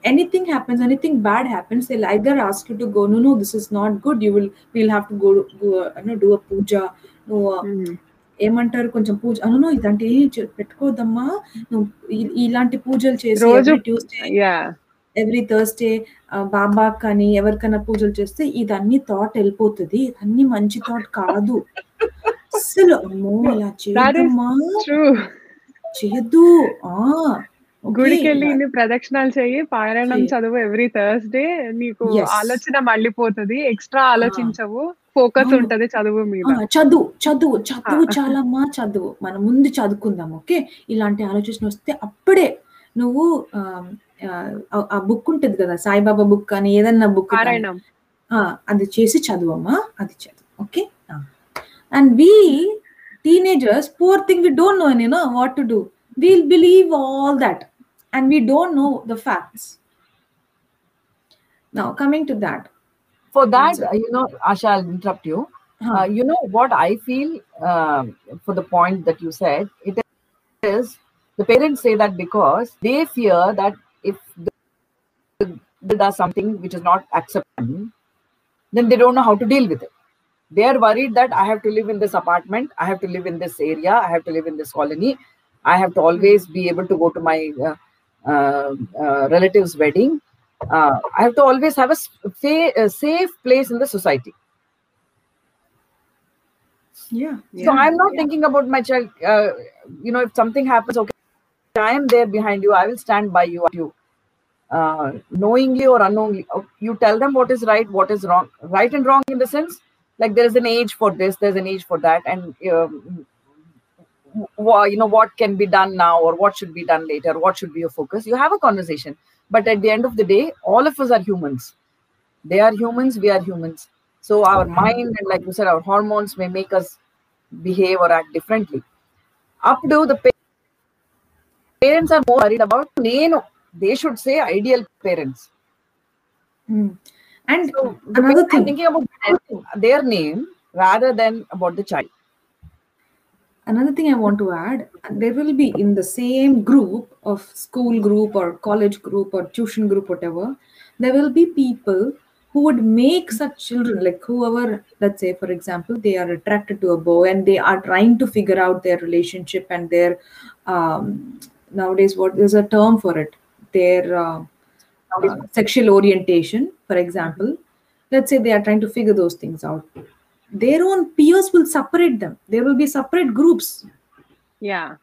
anything happens anything bad happens they'll either ask you to go no no this is not good you will we'll have to go go uh, you know, do a puja no uh, Mhm. ఏమంటారు కొంచెం పూజ అవును ఇదంటే పెట్టుకోవద్దమ్మా నువ్వు ఇలాంటి పూజలు చేసి Tuesday every Thursday Baba కానీ ఎవరికైనా పూజలు చేస్తే ఇదన్నీ థాట్ వెళ్ళిపోతుంది ఇదన్నీ మంచి థాట్ కాదు అమ్మో ఇలా చేయొద్దు. ఆ గుడికి వెళ్ళి ఇన్ని ప్రదక్షిణాలు చెయ్యి పారాయణం. చదువు ఎవ్రీ థర్స్డే నీకు. ఆలోచన మళ్ళీపోతుంది. ఎక్స్ట్రా ఆలోచించవు. ఫోకస్. ఉంటది చదువు మీద. చదువు చదువు చదువు. చాలమ్మా చదువు. మనం ముందు చదువుకుందాం ఓకే? ఇలాంటి ఆలోచన వస్తే అప్పుడే నువ్వు ఆ, బుక్ ఉంటుంది కదా సాయిబాబా బుక్ కానీ ఏదన్నా బుక్ అది చేసి చదువమ్మా అది చదువు okay? And we, teenagers, poor thing, we don't know, you know, what to do. We'll believe all that. And we don't know the facts. Now, coming to that. For that, you know, Asha, I'll interrupt you. Huh. Uh, you know what I feel uh, for the point that you said? It is the parents say that because they fear that if they does something which is not acceptable, then they don't know how to deal with it. They are worried that I have to live in this apartment, I have to live in this area, I have to live in this colony, I have to always be able to go to my uh, uh, uh, relative's wedding. Uh, I have to always have a, a safe place in the society. yeah So I'm not thinking about my child. Uh, you know, if something happens, okay, I am there behind you. I will stand by you. you uh, knowingly or unknowingly, uh, you tell them what is right, what is wrong. Right and wrong in the sense, like there is an age for this, there's an age for that, and um, you know what can be done now or what should be done later. What should be your focus? You have a conversation, but at the end of the day, all of us are humans. They are humans. We are humans. So our mind and, like you said, our hormones may make us behave or act differently. Up to the pa- parents are more worried about. They should say ideal parents. Mm. And So another thing. thinking about their, name rather than about the child. another thing i want to add there will be in the same group of school group or college group or tuition group whatever. There will be people who would make such children like whoever let's say for example they are attracted to a boy and they are trying to figure out their relationship and their um, nowadays what there's a term for it? Their uh, uh, sexual orientation for example let's say they are trying to figure those things out. Their own peers will separate them. There will be separate groups. Yeah.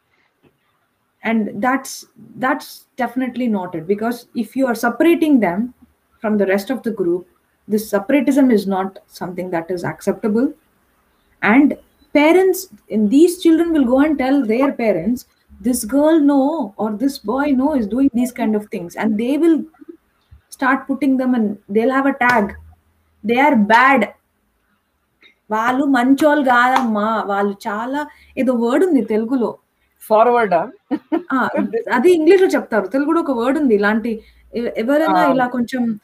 and that's that's definitely not it because if you are separating them from the rest of the group this separatism is not something that is acceptable. And parents in these children will go and tell their parents this girl no or this boy no is doing these kind of things. And they will start putting them and they'll have a tag. They are bad. వాళ్ళు మంచోళ్ళు కాదమ్మా. వాళ్ళు చాలా ఏదో word ఉంది తెలుగులో. ఆ, అది ఇంగ్లీష్లో చెప్తారు. తెలుగులో ఒక వర్డ్ ఉంది. ఇలాంటి ఎవరైనా. ఇలా కొంచెం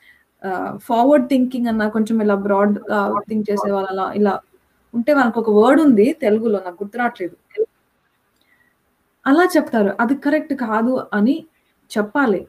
ఫార్వర్డ్ థింకింగ్ అన్న కొంచెం ఇలా బ్రాడ్ థింక్ చేసే వాళ్ళ అలా ఇలా ఉంటే వాళ్ళకి ఒక వర్డ్ ఉంది తెలుగులో. నాకు గుర్తురావట్లేదు అలా చెప్తారు. అది కరెక్ట్ కాదు అని చెప్పాలి.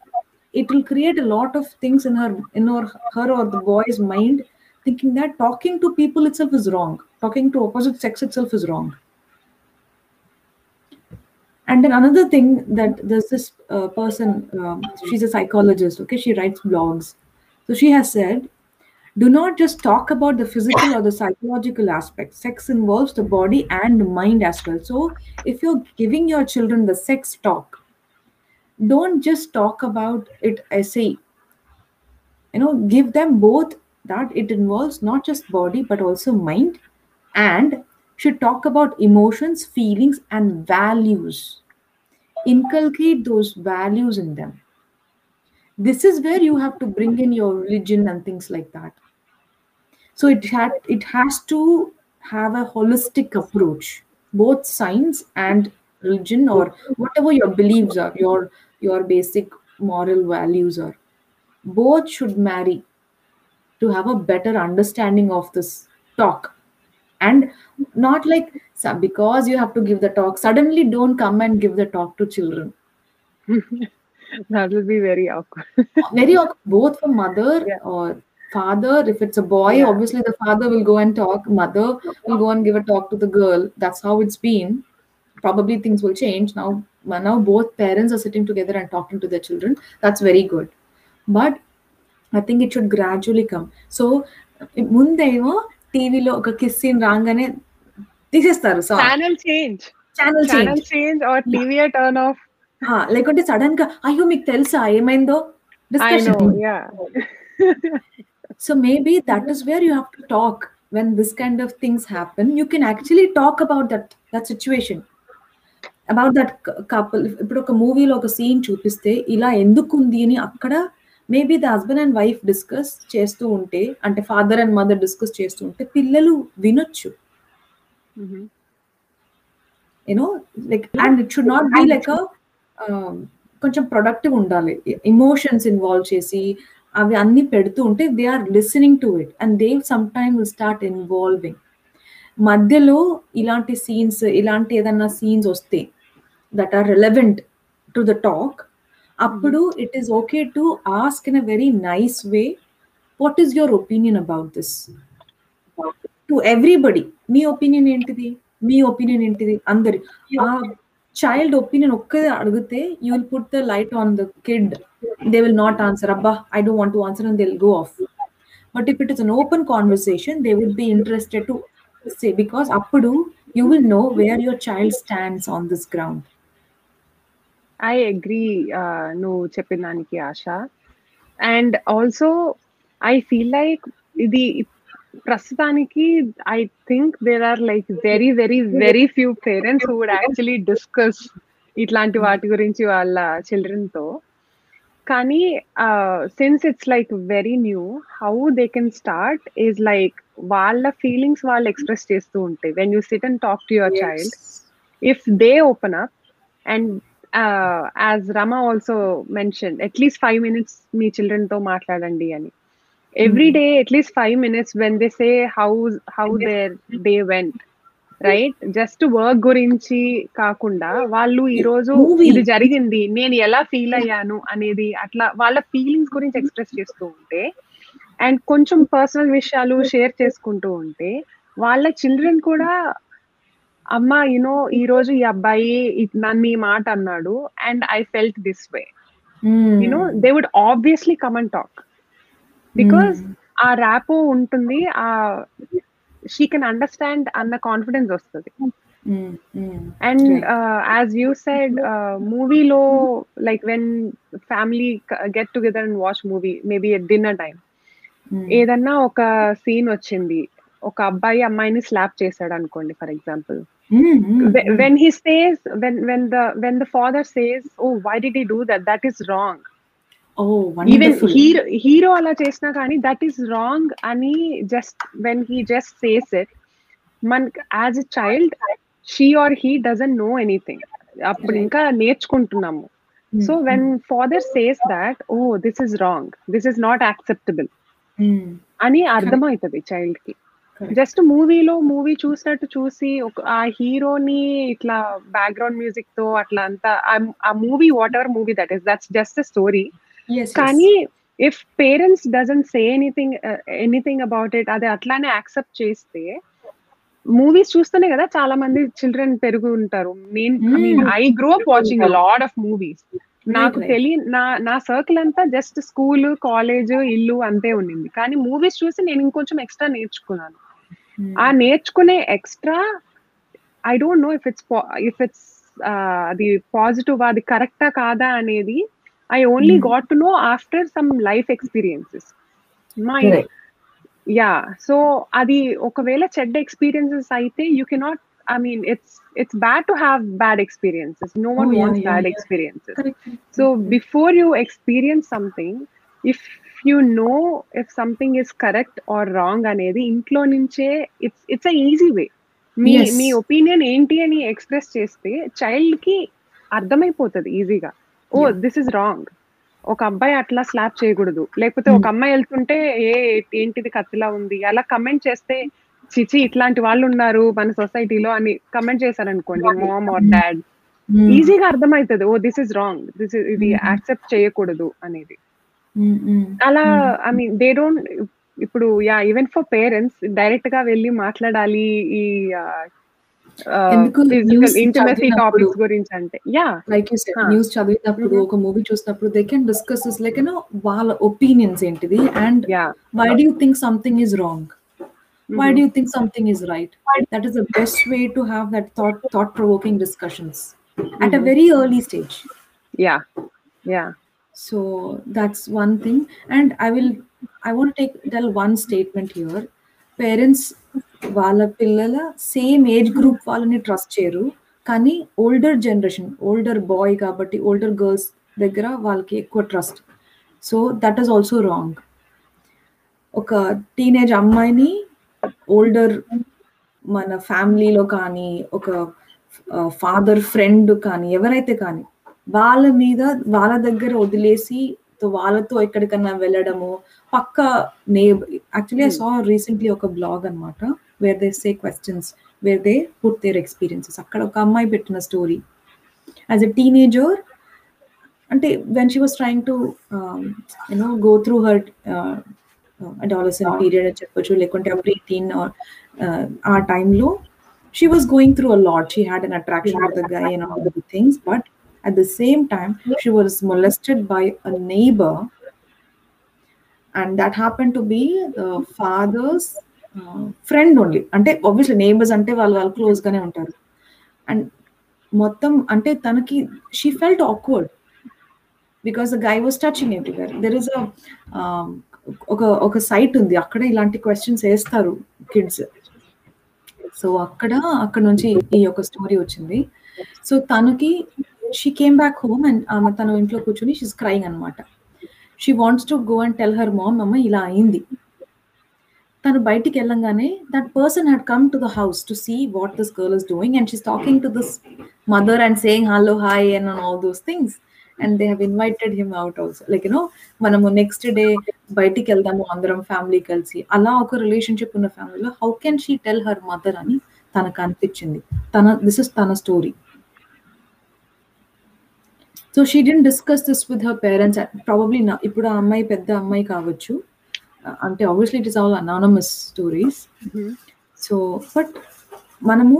it will create a lot of things in her in her, her or the boy's mind thinking that talking to people itself is wrong. Talking to opposite sex itself is wrong. And then another thing that there's this uh, person um, she's a psychologist okay? She writes blogs. So she has said do not just talk about the physical or the psychological aspect sex involves the body and mind as well. So if you're giving your children the sex talk don't just talk about it a you know give them both that it involves not just body but also mind and should talk about emotions feelings and values. Inculcate those values in them. This is where you have to bring in your religion and things like that. So it had it has to have a holistic approach both science and religion or whatever your beliefs are your your basic moral values are both should marry to have a better understanding of this talk and not like because you have to give the talk suddenly don't come and give the talk to children that will be very awkward. very awkward, both for mother Yeah. or father if it's a boy Yeah. obviously the father will go and talk mother will go and give a talk to the girl that's how it's been probably things will change now now both parents are sitting together and talking to their children that's very good but i think it should gradually come so ముందేమో టీవీలో ఒక kiss scene రాగానే తీసేస్తారు song Channel change. Channel Channel change change or TV turn off. లేకుంటే sudden గా అయ్యో మీకు తెలుసా ఏమైందో I discussion know. Yeah. So maybe that is where you have to talk when this kind of things happen. You can actually talk about that that situation. About that couple ఇప్పుడు ఒక మూవీలో ఒక scene చూపిస్తే ఇలా ఎందుకు ఉంది అని అక్కడ maybe the husband and wife discuss చేస్తూ ఉంటే అంటే ఫాదర్ అండ్ మదర్ డిస్కస్ చేస్తూ ఉంటే పిల్లలు వినొచ్చు. You know like and it should not be like కొంచెం ప్రొడక్టివ్ ఉండాలి. ఇమోషన్స్ ఇన్వాల్వ్ చేసి అవి అన్ని పెడుతూ ఉంటే they are listening to it and they some time will start involving మధ్యలో ఇలాంటి సీన్స్ ఇలాంటి ఏదన్నా సీన్స్ వస్తే that are relevant to the talk అప్పుడు it is okay to ask in a very nice way what is your opinion about this to everybody మీ opinion ఏంటిది మీ opinion ఏంటిది అందరి ఆ చైల్డ్ ఒపీనియన్ ఒక్కదే అడిగితే you will put the light on the kid they will not answer అబ్బా I don't want to answer and they will go off but if it is an open conversation they will be interested to say because అప్పుడు you will know where your child stands on this ground I agree నువ్వు చెప్పిన దానికి ఆశ and also I feel like ఇది ప్రస్తుతానికి I think there are like very very very few parents who would actually discuss ఇట్లాంటి వాటి గురించి వాళ్ళ children తో కానీ since it's like very new how they can start is like వాళ్ళ feelings వాళ్ళు ఎక్స్ప్రెస్ చేస్తూ ఉంటాయి when you sit and talk to your child if they open up and as Rama also mention at least five minutes మీ చిల్డ్రన్తో మాట్లాడండి అని. Every day at least five minutes when they say how how their day went right just work గురించి కాకుండా వాళ్ళు ఈ రోజు ఇది జరిగింది నేను ఎలా ఫీల్ అయ్యాను అనేది అట్లా వాళ్ళ ఫీలింగ్స్ గురించి ఎక్స్ప్రెస్ చేస్తూ ఉంటే అండ్ కొంచెం పర్సనల్ విషయాలు షేర్ చేసుకుంటూ ఉంటే వాళ్ళ చిల్డ్రన్ కూడా అమ్మ యునో ఈ రోజు ఈ అబ్బాయి నన్ను ఈ మాట అన్నాడు and I felt this way. You know they would obviously come and talk because ఆ ర్యాపో ఉంటుంది ఆ షీ కెన్ అండర్స్టాండ్ అన్న కాన్ఫిడెన్స్ వస్తుంది. అండ్ యాజ్ యూ సెడ్ మూవీలో like when family get together and watch movie maybe at dinner time ఏదన్నా ఒక scene వచ్చింది. ఒక అబ్బాయి అమ్మాయిని స్లాప్ చేశాడు అనుకోండి for example he says when when the when the father says oh why did he do that? That is wrong. Even hero hero అలా చేసినా కానీ దట్ ఈస్ రాంగ్ అని just when he just says it మన as a child she or he doesn't know anything అప్పుడు ఇంకా నేర్చుకుంటున్నాము. So when father says that oh this is wrong this is not acceptable అని అర్థమవుతుంది చైల్డ్కి just మూవీలో movie చూసినట్టు చూసి ఒక ఆ హీరోని ఇట్లా బ్యాక్గ్రౌండ్ మ్యూజిక్తో అట్లా అంతా ఆ movie whatever movie that is that's just a story. కానీ if parents doesn't say anything anything about it అది అట్లానే యాక్సెప్ట్ చేస్తే మూవీస్ చూస్తేనే కదా చాలా మంది చిల్డ్రన్ పెరుగు ఉంటారు నేను I grow up watching lot of movies. నాకు తెలియ నా నా సర్కిల్ అంతా జస్ట్ స్కూల్ కాలేజ్ ఇల్లు అంతే ఉండింది. కానీ మూవీస్ చూసి నేను ఇంకొంచెం ఎక్స్ట్రా నేర్చుకున్నాను. ఆ నేర్చుకునే extra I don't know if it's if it's అది పాజిటివ్ అది కరెక్టా కాదా అనేది I only got to know after some life experiences my yeah so అది ఒకవేళ చెడ్డ ఎక్స్పీరియన్సెస్ అయితే you cannot I mean, it's it's bad to have bad experiences. No one oh, yeah, wants yeah, bad yeah. experiences. So before you experience something, if you know if something is correct or wrong అనేది ఇంట్లో నుంచే it's it's a easy way మీ మీ opinion ఏంటి అని express చేస్తే చైల్డ్కి అర్థమైపోతుంది ఈజీగా oh this is wrong ఒక అబ్బాయి అట్లా స్లాప్ చేయకూడదు లేకపోతే ఒక అమ్మాయి వెళ్తుంటే ఏ ఏంటిది కత్తిలా ఉంది అలా కమెంట్ చేస్తే చిచి ఇట్లాంటి వాళ్ళు ఉన్నారు మన సొసైటీలో అని కమెంట్ చేశారనుకోండి మామ్ ఆర్ డాడ్. ఈజీగా అర్థమవుతుంది oh this is wrong this ఇది. యాక్సెప్ట్ చేయకూడదు అనేది Mm, mm. అలా. ఐ మీన్ దే డోంట్ ఇప్పుడు యా ఈవెన్ ఫర్ పేరెంట్స్ డైరెక్ట్గా వెళ్ళి మాట్లాడాలి ఈ ఇంటిమసీ టాపిక్స్ గురించి అంటే yeah like you said Huh. News చదివినప్పుడు Mhm. ఒక మూవీ చూసినప్పుడు they can discuss like you know వాళ్ళ ఒపీనియన్స్ ఏంటిది and yeah why do think something is wrong why do you think something is right that is the best way to have that thought thought provoking discussions at a Mhm. very early stage yeah yeah so that's one thing and i will i want to take tell one statement here parents వాళ్ళ పిల్లల same age group వాళ్ళని trust చేయరు కానీ older generation older boy కాబట్టి older girls దగ్గర వాళ్ళకి ఎక్కువ trust so that is also wrong ఒక టీనేజ్ అమ్మాయిని ఓల్డర్ మన ఫ్యామిలీలో కానీ ఒక ఫాదర్ ఫ్రెండ్ కానీ ఎవరైతే కానీ వాళ్ళ మీద వాళ్ళ దగ్గర వదిలేసి వాళ్ళతో ఎక్కడికన్నా వెళ్ళడము పక్క నేబ్ యాక్చువల్లీ ఐ సా రీసెంట్లీ ఒక బ్లాగ్ అనమాట where they say questions where they put their experiences అక్కడ ఒక అమ్మాయి పెట్టిన స్టోరీ యాజ్ ఎ టీనేజర్ అంటే when she was trying to you know go through her adolescent period అని చెప్పొచ్చు లేకుంటే ప్రీ టీన్ ఆ టైంలో she was going through a lot she had an attraction with the guy and all the things but at the same time she was molested by a neighbor and that happened to be the father's uh, friend only అంటే obviously neighbors అంటే వాళ్ళు వాళ్ళు close గానే ఉంటారు and మొత్తం అంటే తనకి she felt awkward because the guy was touching everywhere there is a ఒక ఒక సైట్ ఉంది. అక్కడ ఇలాంటి క్వశ్చన్స్ వేస్తారు కిడ్స్ సో అక్కడ అక్కడ నుంచి ఈ యొక్క స్టోరీ వచ్చింది. సో తనకి she came back home and ఆమె తన ఇంట్లో కూర్చొని షీస్ క్రైంగ్ అనమాట she wants to go and tell her mom అమ్మ ఇలా అయింది. తను బయటికి వెళ్ళంగానే that person had come to the house to see what this girl is doing and she's talking to this mother and saying hello hi and on all those things and they have invited him out also like you know మనము next day బయటికి వెళ్దాము అందరం family కలిసి. అలా ఒక relationship ఉన్న ఫ్యామిలీలో how can she tell her mother అని తనకు అనిపించింది. తన దిస్ ఇస్ తన story so she didn't discuss this with her parents probably నా ఇప్పుడు ఆ అమ్మాయి పెద్ద అమ్మాయి కావచ్చు. అంటే obviously it is all anonymous stories so but మనము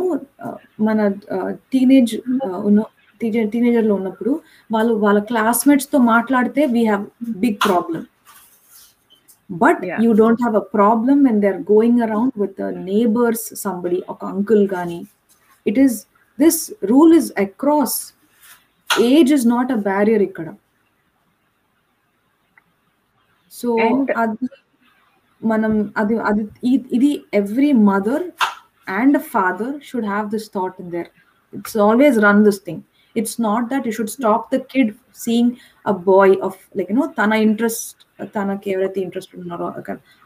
మన టీనేజ్ ఉన్న టీనేజర్లో ఉన్నప్పుడు వాళ్ళు వాళ్ళ క్లాస్మేట్స్తో మాట్లాడితే we have big problem but you don't have a problem when they are going around with neighbours somebody ఒక అంకుల్ కానీ it is this rule is across age is not a barrier ఇక్కడ so అది మనం అది అది ఇది every mother and father should have this thought in there it's always run this thing it's not that you should stop the kid seeing a boy of like you know తన interest తనకి ఎవరైతే interest ఉన్నారో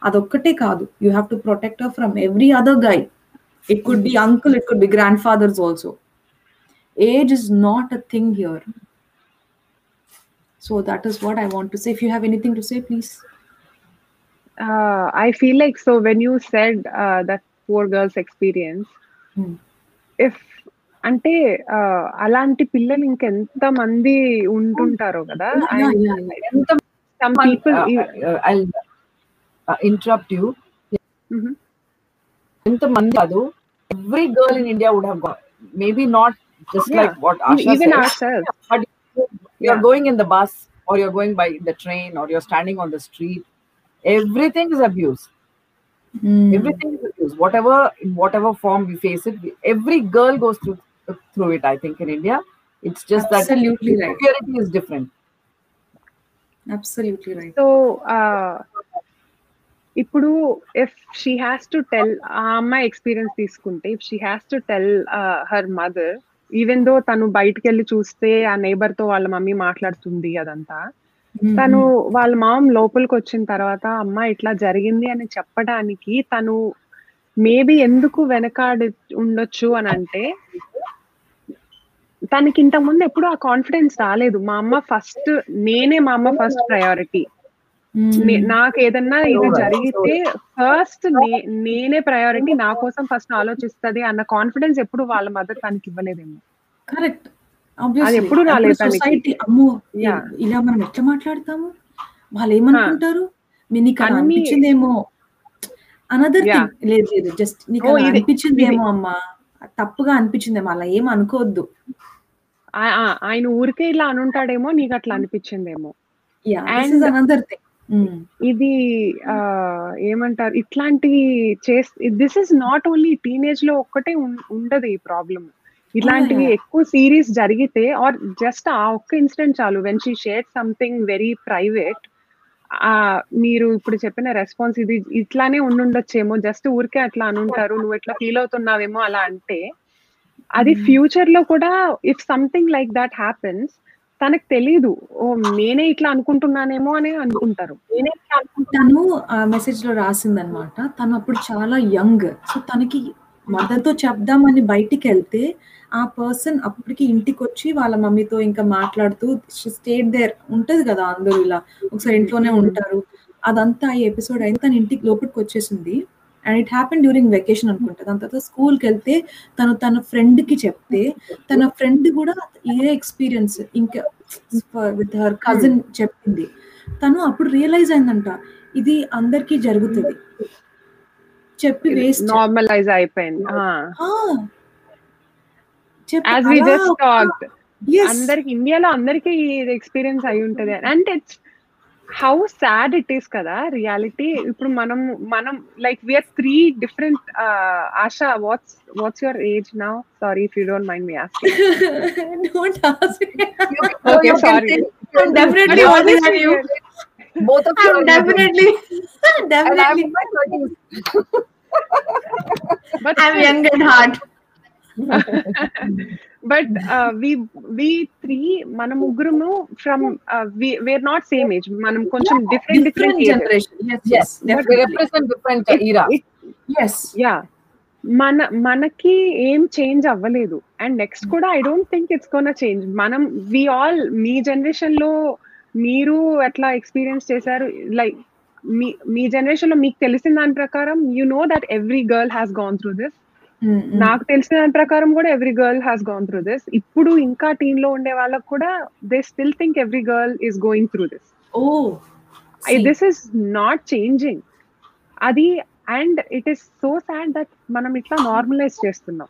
అదొక్కటే కాదు. You have to protect from every other guy it could be uncle it could be grandfathers also age is not a thing here so that is what I want to say if you have anything to say please I feel like so when you said that for girls experience if అంటే uh, అలాంటి పిల్లలు ఇంకెంత మంది ఉంటుంటారో కదా Yeah, yeah, yeah. Some people I'll uh, interrupt you. ఎంతమంది కాదు every girl in India would have gone maybe not just Yeah. like what Asha even said. ourselves But you're Yeah. going in the bus or you're going by the train or you're standing on the street. Everything is abuse. Mm. Everything is abuse. Whatever in whatever form we face it, we, every girl goes through through it. I think in India, it's just Absolutely that right. security is different. Absolutely right. So ఇప్పుడు if she has to tell ఆ అమ్మాయి experience తీసుకుంటే if she has to tell her mother even though తను బయటకు వెళ్ళి చూస్తే ఆ నైబర్తో వాళ్ళ మమ్మీ మాట్లాడుతుంది అదంతా తను వాళ్ళ మామ్ లోపలికి వచ్చిన తర్వాత అమ్మ ఇట్లా జరిగింది అని చెప్పడానికి తను మేబీ ఎందుకు వెనకాడి ఉండొచ్చు అని అంటే తనకి ఇంతకుముందు ఎప్పుడు ఆ కాన్ఫిడెన్స్ రాలేదు. మా అమ్మ ఫస్ట్ నేనే మా అమ్మ ఫస్ట్ ప్రయారిటీ నాకు ఏదన్నా ఇది జరిగితే ఫస్ట్ నేనే ప్రయారిటీ నా కోసం ఫస్ట్ ఆలోచిస్తది అన్న కాన్ఫిడెన్స్ ఎప్పుడు వాళ్ళ మదర్ తనకి ఇవ్వలేదేమో కరెక్ట్ అది ఎప్పుడు రాలేదు. సొసైటీ అమ్మో. ఇలా మనం ఎట్లా మాట్లాడతాము? వాళ్ళు ఏమనుకుంటారు? నీకు అనిపించిందేమో? అనదర్ లేదు లేదు జస్ట్ నీకు అనిపించిందేమో అమ్మా. తప్పుగా అనిపించిందేమో అలా ఏం అనుకోవద్దు. ఆయన ఊరికే ఇలా అనుంటాడేమో నీకు అట్లా అనిపించిందేమో. ఇస్ అనదర్ థింగ్ ఇది ఏమంటారు ఇట్లాంటి చేస్ దిస్ ఇస్ నాట్ ఓన్లీ టీనేజ్లో ఒక్కటే ఉండదు ఈ ప్రాబ్లం ఇట్లాంటివి. ఎక్కువ సిరీస్ జరిగితే ఆర్ జస్ట్ ఆ ఒక్క ఇన్సిడెంట్ చాలు when she share something very private ఆ మీరు ఇప్పుడు చెప్పిన రెస్పాన్స్ ఇది ఇట్లానే ఉండుండొచ్చేమో జస్ట్ ఊరికే అట్లా అనుంటారు నువ్వు ఎట్లా ఫీల్ అవుతున్నావేమో అలా అంటే అది ఫ్యూచర్లో కూడా if something like that happens తనకు తెలీదు. ఓ నేనే ఇట్లా అనుకుంటున్నానేమో అని అనుకుంటారు. తను ఆ మెసేజ్లో రాసిందనమాట తను అప్పుడు చాలా యంగ్ సో తనకి మదర్తో చెప్దామని బయటికి వెళ్తే ఆ పర్సన్ అప్పటికి ఇంటికి వచ్చి వాళ్ళ మమ్మీతో ఇంకా మాట్లాడుతూ స్టేట్ దేర్ ఉంటది కదా అందరూ ఇలా. ఒకసారి ఇంట్లోనే ఉంటారు. అదంతా ఈ ఎపిసోడ్ అయిన తన ఇంటికి లోపలికి వచ్చేసింది. And it happen during vacation అనుకుంటా. దాని తర్వాత స్కూల్కి వెళ్తే తను తన ఫ్రెండ్కి చెప్తే తన ఫ్రెండ్ కూడా ఇదే ఎక్స్పీరియన్స్ ఇంకా విత్ హర్ కజిన్ చెప్పింది. తను అప్పుడు రియలైజ్ అయిందంట ఇది అందరికీ జరుగుతుంది. చెప్పి వేస్ట్ నార్మలైజ్ అయిపోయింది. యాజ్ వి జస్ట్ టాక్డ్ అందరికి ఇండియాలో అందరికి ఇది ఎక్స్పీరియన్స్ అయి ఉంటది. And it's how sad it is కదా రియాలిటీ ఇప్పుడు మనం మనం like we are three different Asha what's what's your age now sorry if you don't mind me asking Don't ask me. Okay, sorry. I'm definitely I older always than you. Both of you I'm are definitely, And I'm definitely. in my 30s. But I'm young at heart. but we we three మన ముగ్గురుము from where not same age మనం కొంచెం different different generation. Yes, yes, Yes, we definitely. represent different era. Yes. Yeah మన మనకి ఏం change అవ్వలేదు and next కూడా I don't think it's gonna change మనం we all మీ జనరేషన్లో మీరు ఎట్లా ఎక్స్పీరియన్స్ చేశారు లైక్ మీ మీ జనరేషన్లో మీకు తెలిసిన దాని ప్రకారం you know that every girl has gone through this. నాకు తెలిసిన దాని ప్రకారం కూడా every girl has gone through this ఇప్పుడు ఇంకా టీమ్లో ఉండే వాళ్ళకి కూడా they still think every girl is going through this see. This is not changing అది and it is so sad that మనం ఇట్లా నార్మలైజ్ చేస్తున్నాం.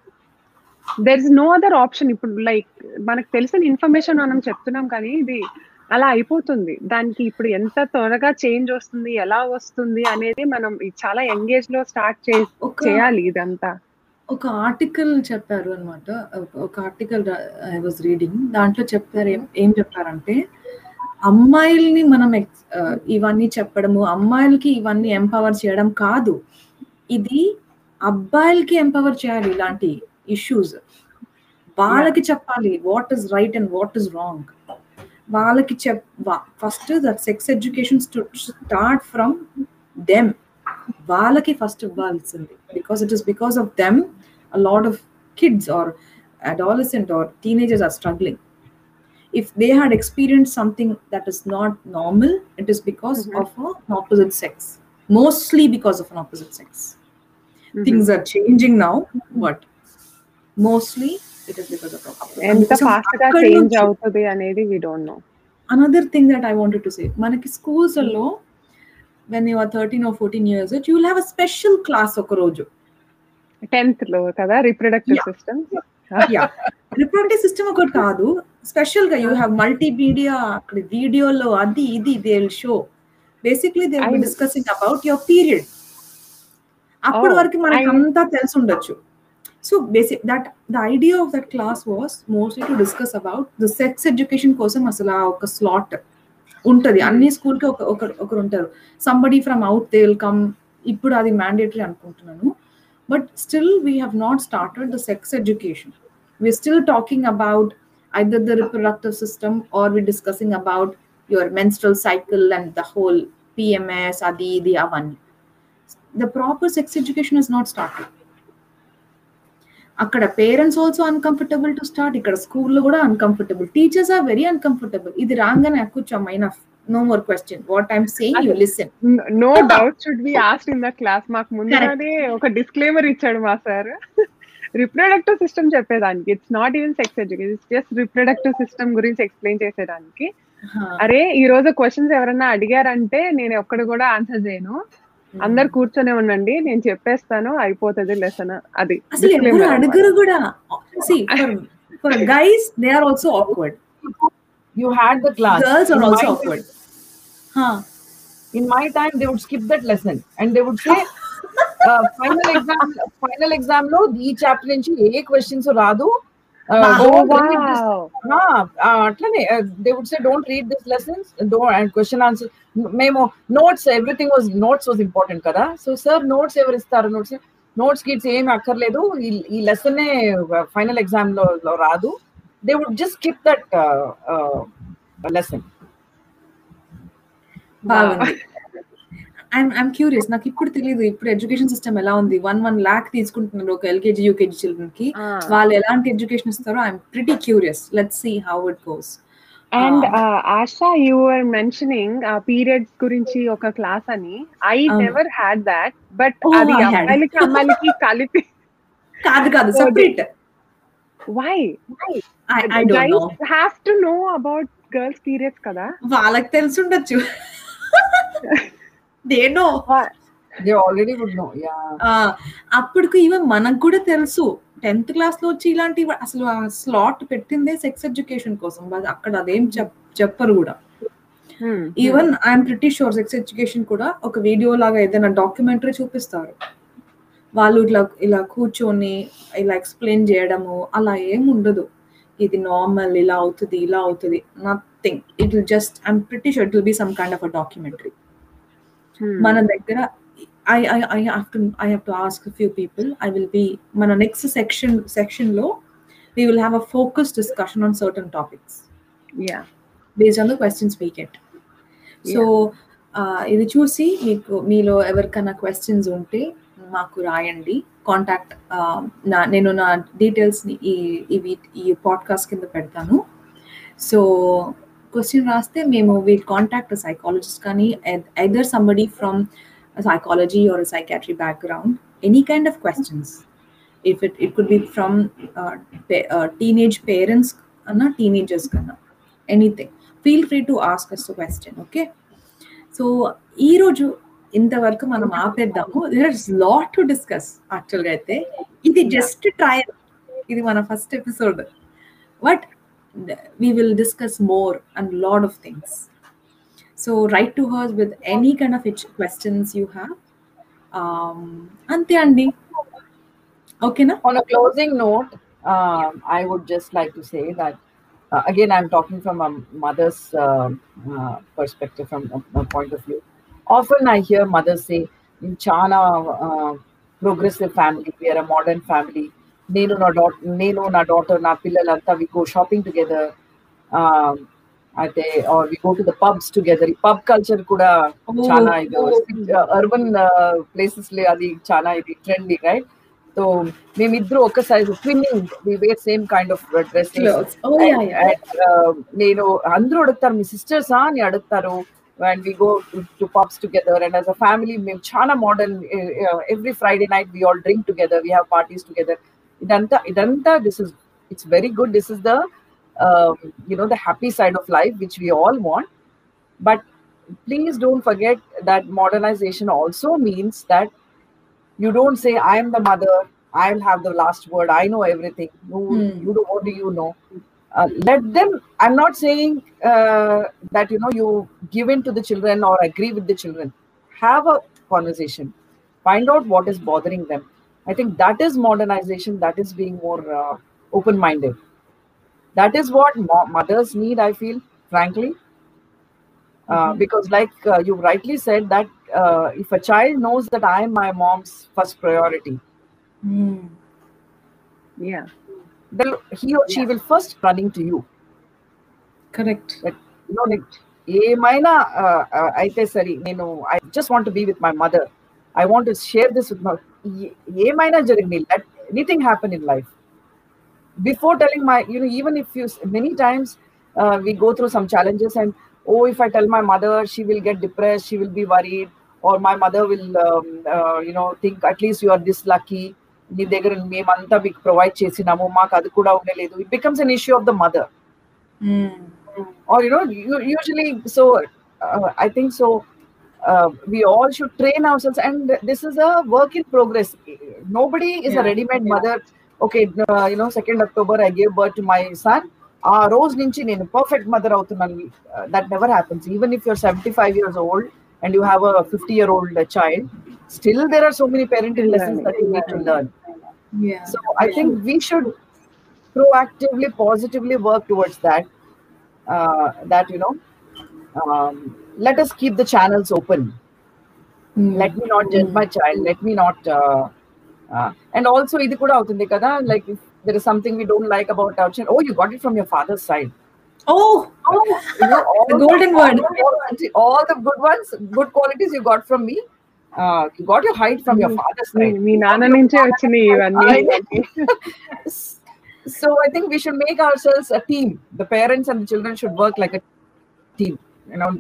There is no other option ఇప్పుడు లైక్ మనకు తెలిసిన ఇన్ఫర్మేషన్ మనం చెప్తున్నాం కానీ ఇది అలా అయిపోతుంది. దానికి ఇప్పుడు ఎంత త్వరగా చేంజ్ వస్తుంది ఎలా వస్తుంది అనేది మనం చాలా ఎంగేజ్లో స్టార్ట్ చేయాలి ఇదంతా. ఒక ఆర్టికల్ చెప్పారు అనమాట ఒక ఆర్టికల్ ఐ వాజ్ రీడింగ్ దాంట్లో చెప్పారు ఏం ఏం చెప్పారంటే అమ్మాయిల్ని మనం ఇవన్నీ చెప్పడము అమ్మాయిలకి ఇవన్నీ ఎంపవర్ చేయడం కాదు. ఇది అబ్బాయిలకి ఎంపవర్ చేయాలి ఇలాంటి ఇష్యూస్ వాళ్ళకి చెప్పాలి what is right and what is wrong వాళ్ళకి చెప్ first that sex education start from them వాళ్ళకి ఫస్ట్ ఇవ్వాల్సింది because it is because of them a lot of kids or adolescent or teenagers are struggling if they had experienced something that is not normal it is because Mhm. of a- an opposite sex mostly because of an opposite sex things are changing now but mostly it is because of opposite ఎంత So, fast గా అక్కడి change నుంచి- అవుతుంది అనేది we don't know another thing that I wanted to say మనకి schools లో when you are 13 or 14 years old you will have a special class ఒక రోజు. టెన్త్లో కదా? Reproductive Yeah. System yeah reproductive system ఒకటి కాదు. స్పెషల్గా యూ హ్యావ్ మల్టీమీడియా అక్కడ వీడియోలో అది ఇది they will show basically they will discussing about your period అప్పటి Oh, వరకు మనకి అంతా తెలిసి ఉండొచ్చు. So basic that the idea of that class was mostly to discuss about the sex education కోసం అసలు ఆ ఒక స్లాట్ ఉంటది అన్ని స్కూల్ కి ఒక ఒకరు ఒకరు ఉంటారు somebody from out they will come ఇప్పుడు అది మ్యాండేటరీ అనుకుంటున్నాను but still we have not started the sex education we're still talking about either the reproductive system or we're discussing about your menstrual cycle and the whole pms adi idi avani the proper sex education is not started అక్కడ parents also uncomfortable to start ఇక్కడ స్కూల్లో కూడా uncomfortable teachers are very uncomfortable ఇది రాగానే కూర్చోమ్ enough no more question what I'm saying you listen no doubt should be asked in the class మాకు ముందుగానే ఒక disclaimer ఇచ్చాడు మా సార్ రిప్రొడక్టివ్ సిస్టమ్ చెప్పేదానికి. It's not even sex education it's just reproductive system గురించి explain చేసేదానికి. అరే ఈ రోజు క్వశ్చన్స్ ఎవరన్నా అడిగారంటే నేను ఒక్కడు కూడా ఆన్సర్ చేయను. అందరు కూర్చొనే ఉండండి నేను చెప్పేస్తాను అయిపోతుంది లెసన్ అది అడుగురు కూడా. Guys they are also awkward you had the class girls are also awkward in my time they would skip that lesson and they would say final exam final ఎగ్జామ్లో ఈ చాప్టర్ నుంచి ఏ క్వశ్చన్స్ రాదు. Uh, Wow. don't read this. Ah, uh, అట్లనే they would say don't read this lessons and question answer మేము notes everything was notes was important కదా so sir notes ఎవరు ఇస్తారు నోట్స్ నోట్స్ కిట్స్ ఏమి అక్కర్లేదు ఈ ఈ లెసన్ ఫైనల్ ఎగ్జామ్ లో లో రాదు they would just skip that lesson బాగుంది ఐమ్ ఐమ్ క్యూరియస్ నాకు ఇప్పుడు తెలియదు ఇప్పుడు ఎడ్యుకేషన్ సిస్టమ్ ఎలా ఉంది? వన్ వన్ ల్యాక్ తీసుకుంటున్నారు ఒక ఎల్కేజీ యూకేజీ చిల్డ్రన్కి వాళ్ళు ఎలాంటి ఎడ్యుకేషన్ ఇస్తారో I'm pretty curious let's see how it goes and Asha you are mentioning periods గురించి ఒక క్లాస్ అని. I never had that but అది. అమ్మాయిలకి అమ్మాయిలకి కలిపి కాదు కాదు. Separate why have to know about girls periods కదా? వాళ్ళకి తెలిసి ఉండొచ్చు. They know they already would know yeah అప్పటికి ఈవెన్ మనకు కూడా తెలుసు. టెన్త్ క్లాస్లో వచ్చి ఇలాంటి అసలు స్లాట్ పెట్టిందే సెక్స్ ఎడ్యుకేషన్ కోసం. అక్కడ అదేం చెప్- చెప్పరు కూడా. Even I'm pretty sure sex education కూడా ఒక వీడియో లాగా ఏదైనా డాక్యుమెంటరీ చూపిస్తారు. వాళ్ళు ఇట్లా ఇలా కూర్చొని ఇలా ఎక్స్ప్లెయిన్ చేయడము అలా ఏం ఉండదు. ఇది నార్మల్ ఇలా అవుతుంది ఇలా అవుతుంది nothing. It will just I'm pretty sure it will be some kind of a documentary మన దగ్గర I I I have to I have to ask few people I will be మన నెక్స్ట్ సెక్షన్ సెక్షన్లో we will have a focus discussion on certain topics yeah based on the questions we get so ఇది చూసి మీకు మీలో ఎవరికైనా questions ఉంటే మాకు రాయండి. కాంటాక్ట్ నా నేను నా డీటెయిల్స్ని ఈ ఇవి ఈ పాడ్కాస్ట్ కింద పెడతాను. So క్వశ్చన్ రాస్తే మేము వీ కాంటాక్ట్ సైకాలజిస్ట్ కానీ either somebody from psychology are psychiatry background any kind of questions if it it could be from teenage parents కన్నా టీనేజర్స్ కన్నా anything feel free to ask us question okay so ఈరోజు ఇంతవరకు మనం ఆపేద్దాము there is lot to discuss యాక్చువల్గా అయితే ఇది just trial ఇది మన first episode but we will discuss more and a lot of things. So write to her with any kind of questions you have. Um ante andi okay na? on a closing note um, i would just like to say that uh, again i'm talking from a mother's uh, uh, perspective from a, a, point of view. Often i hear mothers say in china uh, progressive family we are a modern family. నేను నా daughter నేను నా daughter నా పిల్లలంతా we go shopping together అయితే or we go to the pubs together ఈ pub culture కూడా చాలా ఇది అర్బన్ ప్లేసెస్ అది చాలా ఇది ట్రెండింగ్ రైట్ సో మేమిద్దరు ఒక size twinning we wear same kind of dress Clothes. Oh, yeah, yeah. నేను అందరూ అడుగుతారు మీ సిస్టర్సా అని అడుగుతారు and we go to pubs together and as a family మేము చాలా modern every Friday night we all drink together we have parties together ఇదంతా ఇదంతా this is it's very good this is the you know the happy side of life which we all want but please don't forget that modernization also means that you don't say i am the mother i'll have the last word i know everything you, Hmm. you know what do you know uh, let them i'm not saying uh, that you know you give in to the children or agree with the children have a conversation find out what is bothering them i think that is modernization that is being more uh, open minded that is what mo- mothers need i feel frankly uh, Mhm. because like uh, you rightly said that uh, if a child knows that i am my mom's first priority Hmm. Yeah then he or she will first running to you correct you know like ఏమైనా uh, uh, అయితే సరే నేను I just want be with my mother I want to share this with my ఏ- ఏమైనా జరిగింది let anything happen in life before telling my you know even if you many times uh, we go through some challenges and oh if i tell my mother she will get depressed she will be worried or my mother will um, uh, you know think at least you are this lucky నీ దగ్గర మేమంతా మీకు provide చేసినాము మాకు అది కూడా ఉండలేదు it becomes an issue of the mother Mm. or you know u- usually so uh, i think so uh, we all should train ourselves and this is a work in progress nobody is a Yeah, ready-made yeah. mother okay uh, you know second october i gave birth to my son ఆ రోజు నుంచి నేను perfect mother అవుతున్నాను that never happens even if you're seventy five years old and you have a fifty year old child still there are so many parenting lessons that you need to learn Yeah. so I think we should proactively, positively work towards that. Uh, that you know, um, let us keep the channels open. Mm. Let me not judge my child. Let me not. Uh, uh, and also, ఇది కూడా అవుతుంది కదా like if there is something we don't like about our child. Oh, you got it from your father's side. Oh, You know, all The golden word. All, all the good ones, good qualities you got from me. Uh, you got your height from your father's me side. మీ నాన్న నుంచే వచ్చినాయి ఇవన్నీ so I think we should make ourselves a team. The parents and the children should work like a team. You know,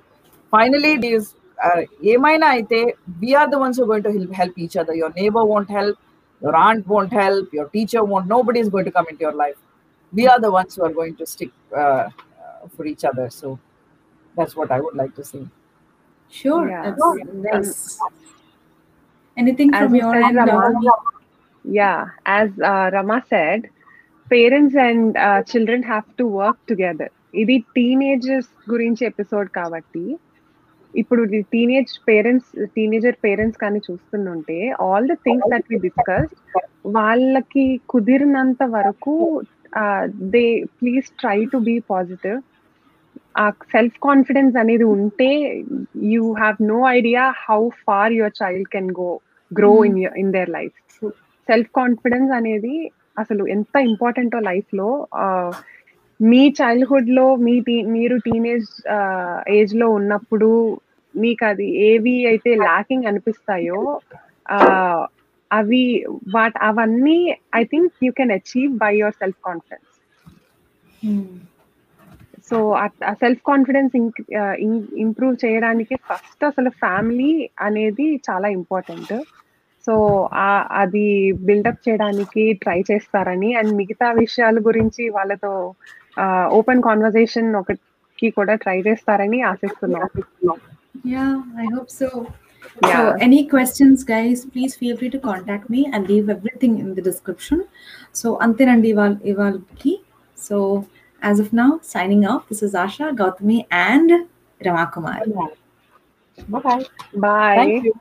finally, it is uh, ఏమైనా అయితే we are the ones who are going to help, help each other. Your neighbor won't help, your aunt won't help, your teacher won't. Nobody is going to come into your life. We are the ones who are going to stick uh, uh, for each other. So that's what I would like to say. sure. Yeah. That's nice. Anything As from you your said, end? Rama, Navani? yeah as uh, rama said parents and uh, children have to work together ఇది teenagers గురించి episode కాబట్టి ఇప్పుడు teenage parents teenager parents కానీ చూస్తుంటే all the things that we discuss వాళ్ళకి కుదిరినంత వరకు they please try to be positive ఆ సెల్ఫ్ కాన్ఫిడెన్స్ అనేది ఉంటే you have no idea how far your child can go grow in in their life self confidence అనేది అసలు ఎంత ఇంపార్టెంటో లైఫ్లో మీ చైల్డ్హుడ్లో మీ టీ మీరు టీనేజ్ ఏజ్లో ఉన్నప్పుడు మీకు అది ఏవి అయితే లాకింగ్ అనిపిస్తాయో అవి వాట్ అవన్నీ I think you can achieve by your self confidence so ఆ సెల్ఫ్ కాన్ఫిడెన్స్ ఇంప్రూవ్ చేయడానికి ఫస్ట్ అసలు ఫ్యామిలీ అనేది చాలా ఇంపార్టెంట్ సో అది బిల్డప్ చేయడానికి ట్రై చేస్తారని అండ్ మిగతా విషయాల గురించి వాళ్ళతో ఓపెన్ కాన్వర్జేషన్ ఒకటి కూడా ట్రై చేస్తారని ఆశిస్తున్నాం. Yeah, I hope so. Yeah. So, any questions, guys, please feel free to contact me. I'll leave everything in the description. So, antirandi ival ivalki. So, as of now, signing off. This is Asha, Gautami, and Ramakumar. Bye bye. Bye Thank you.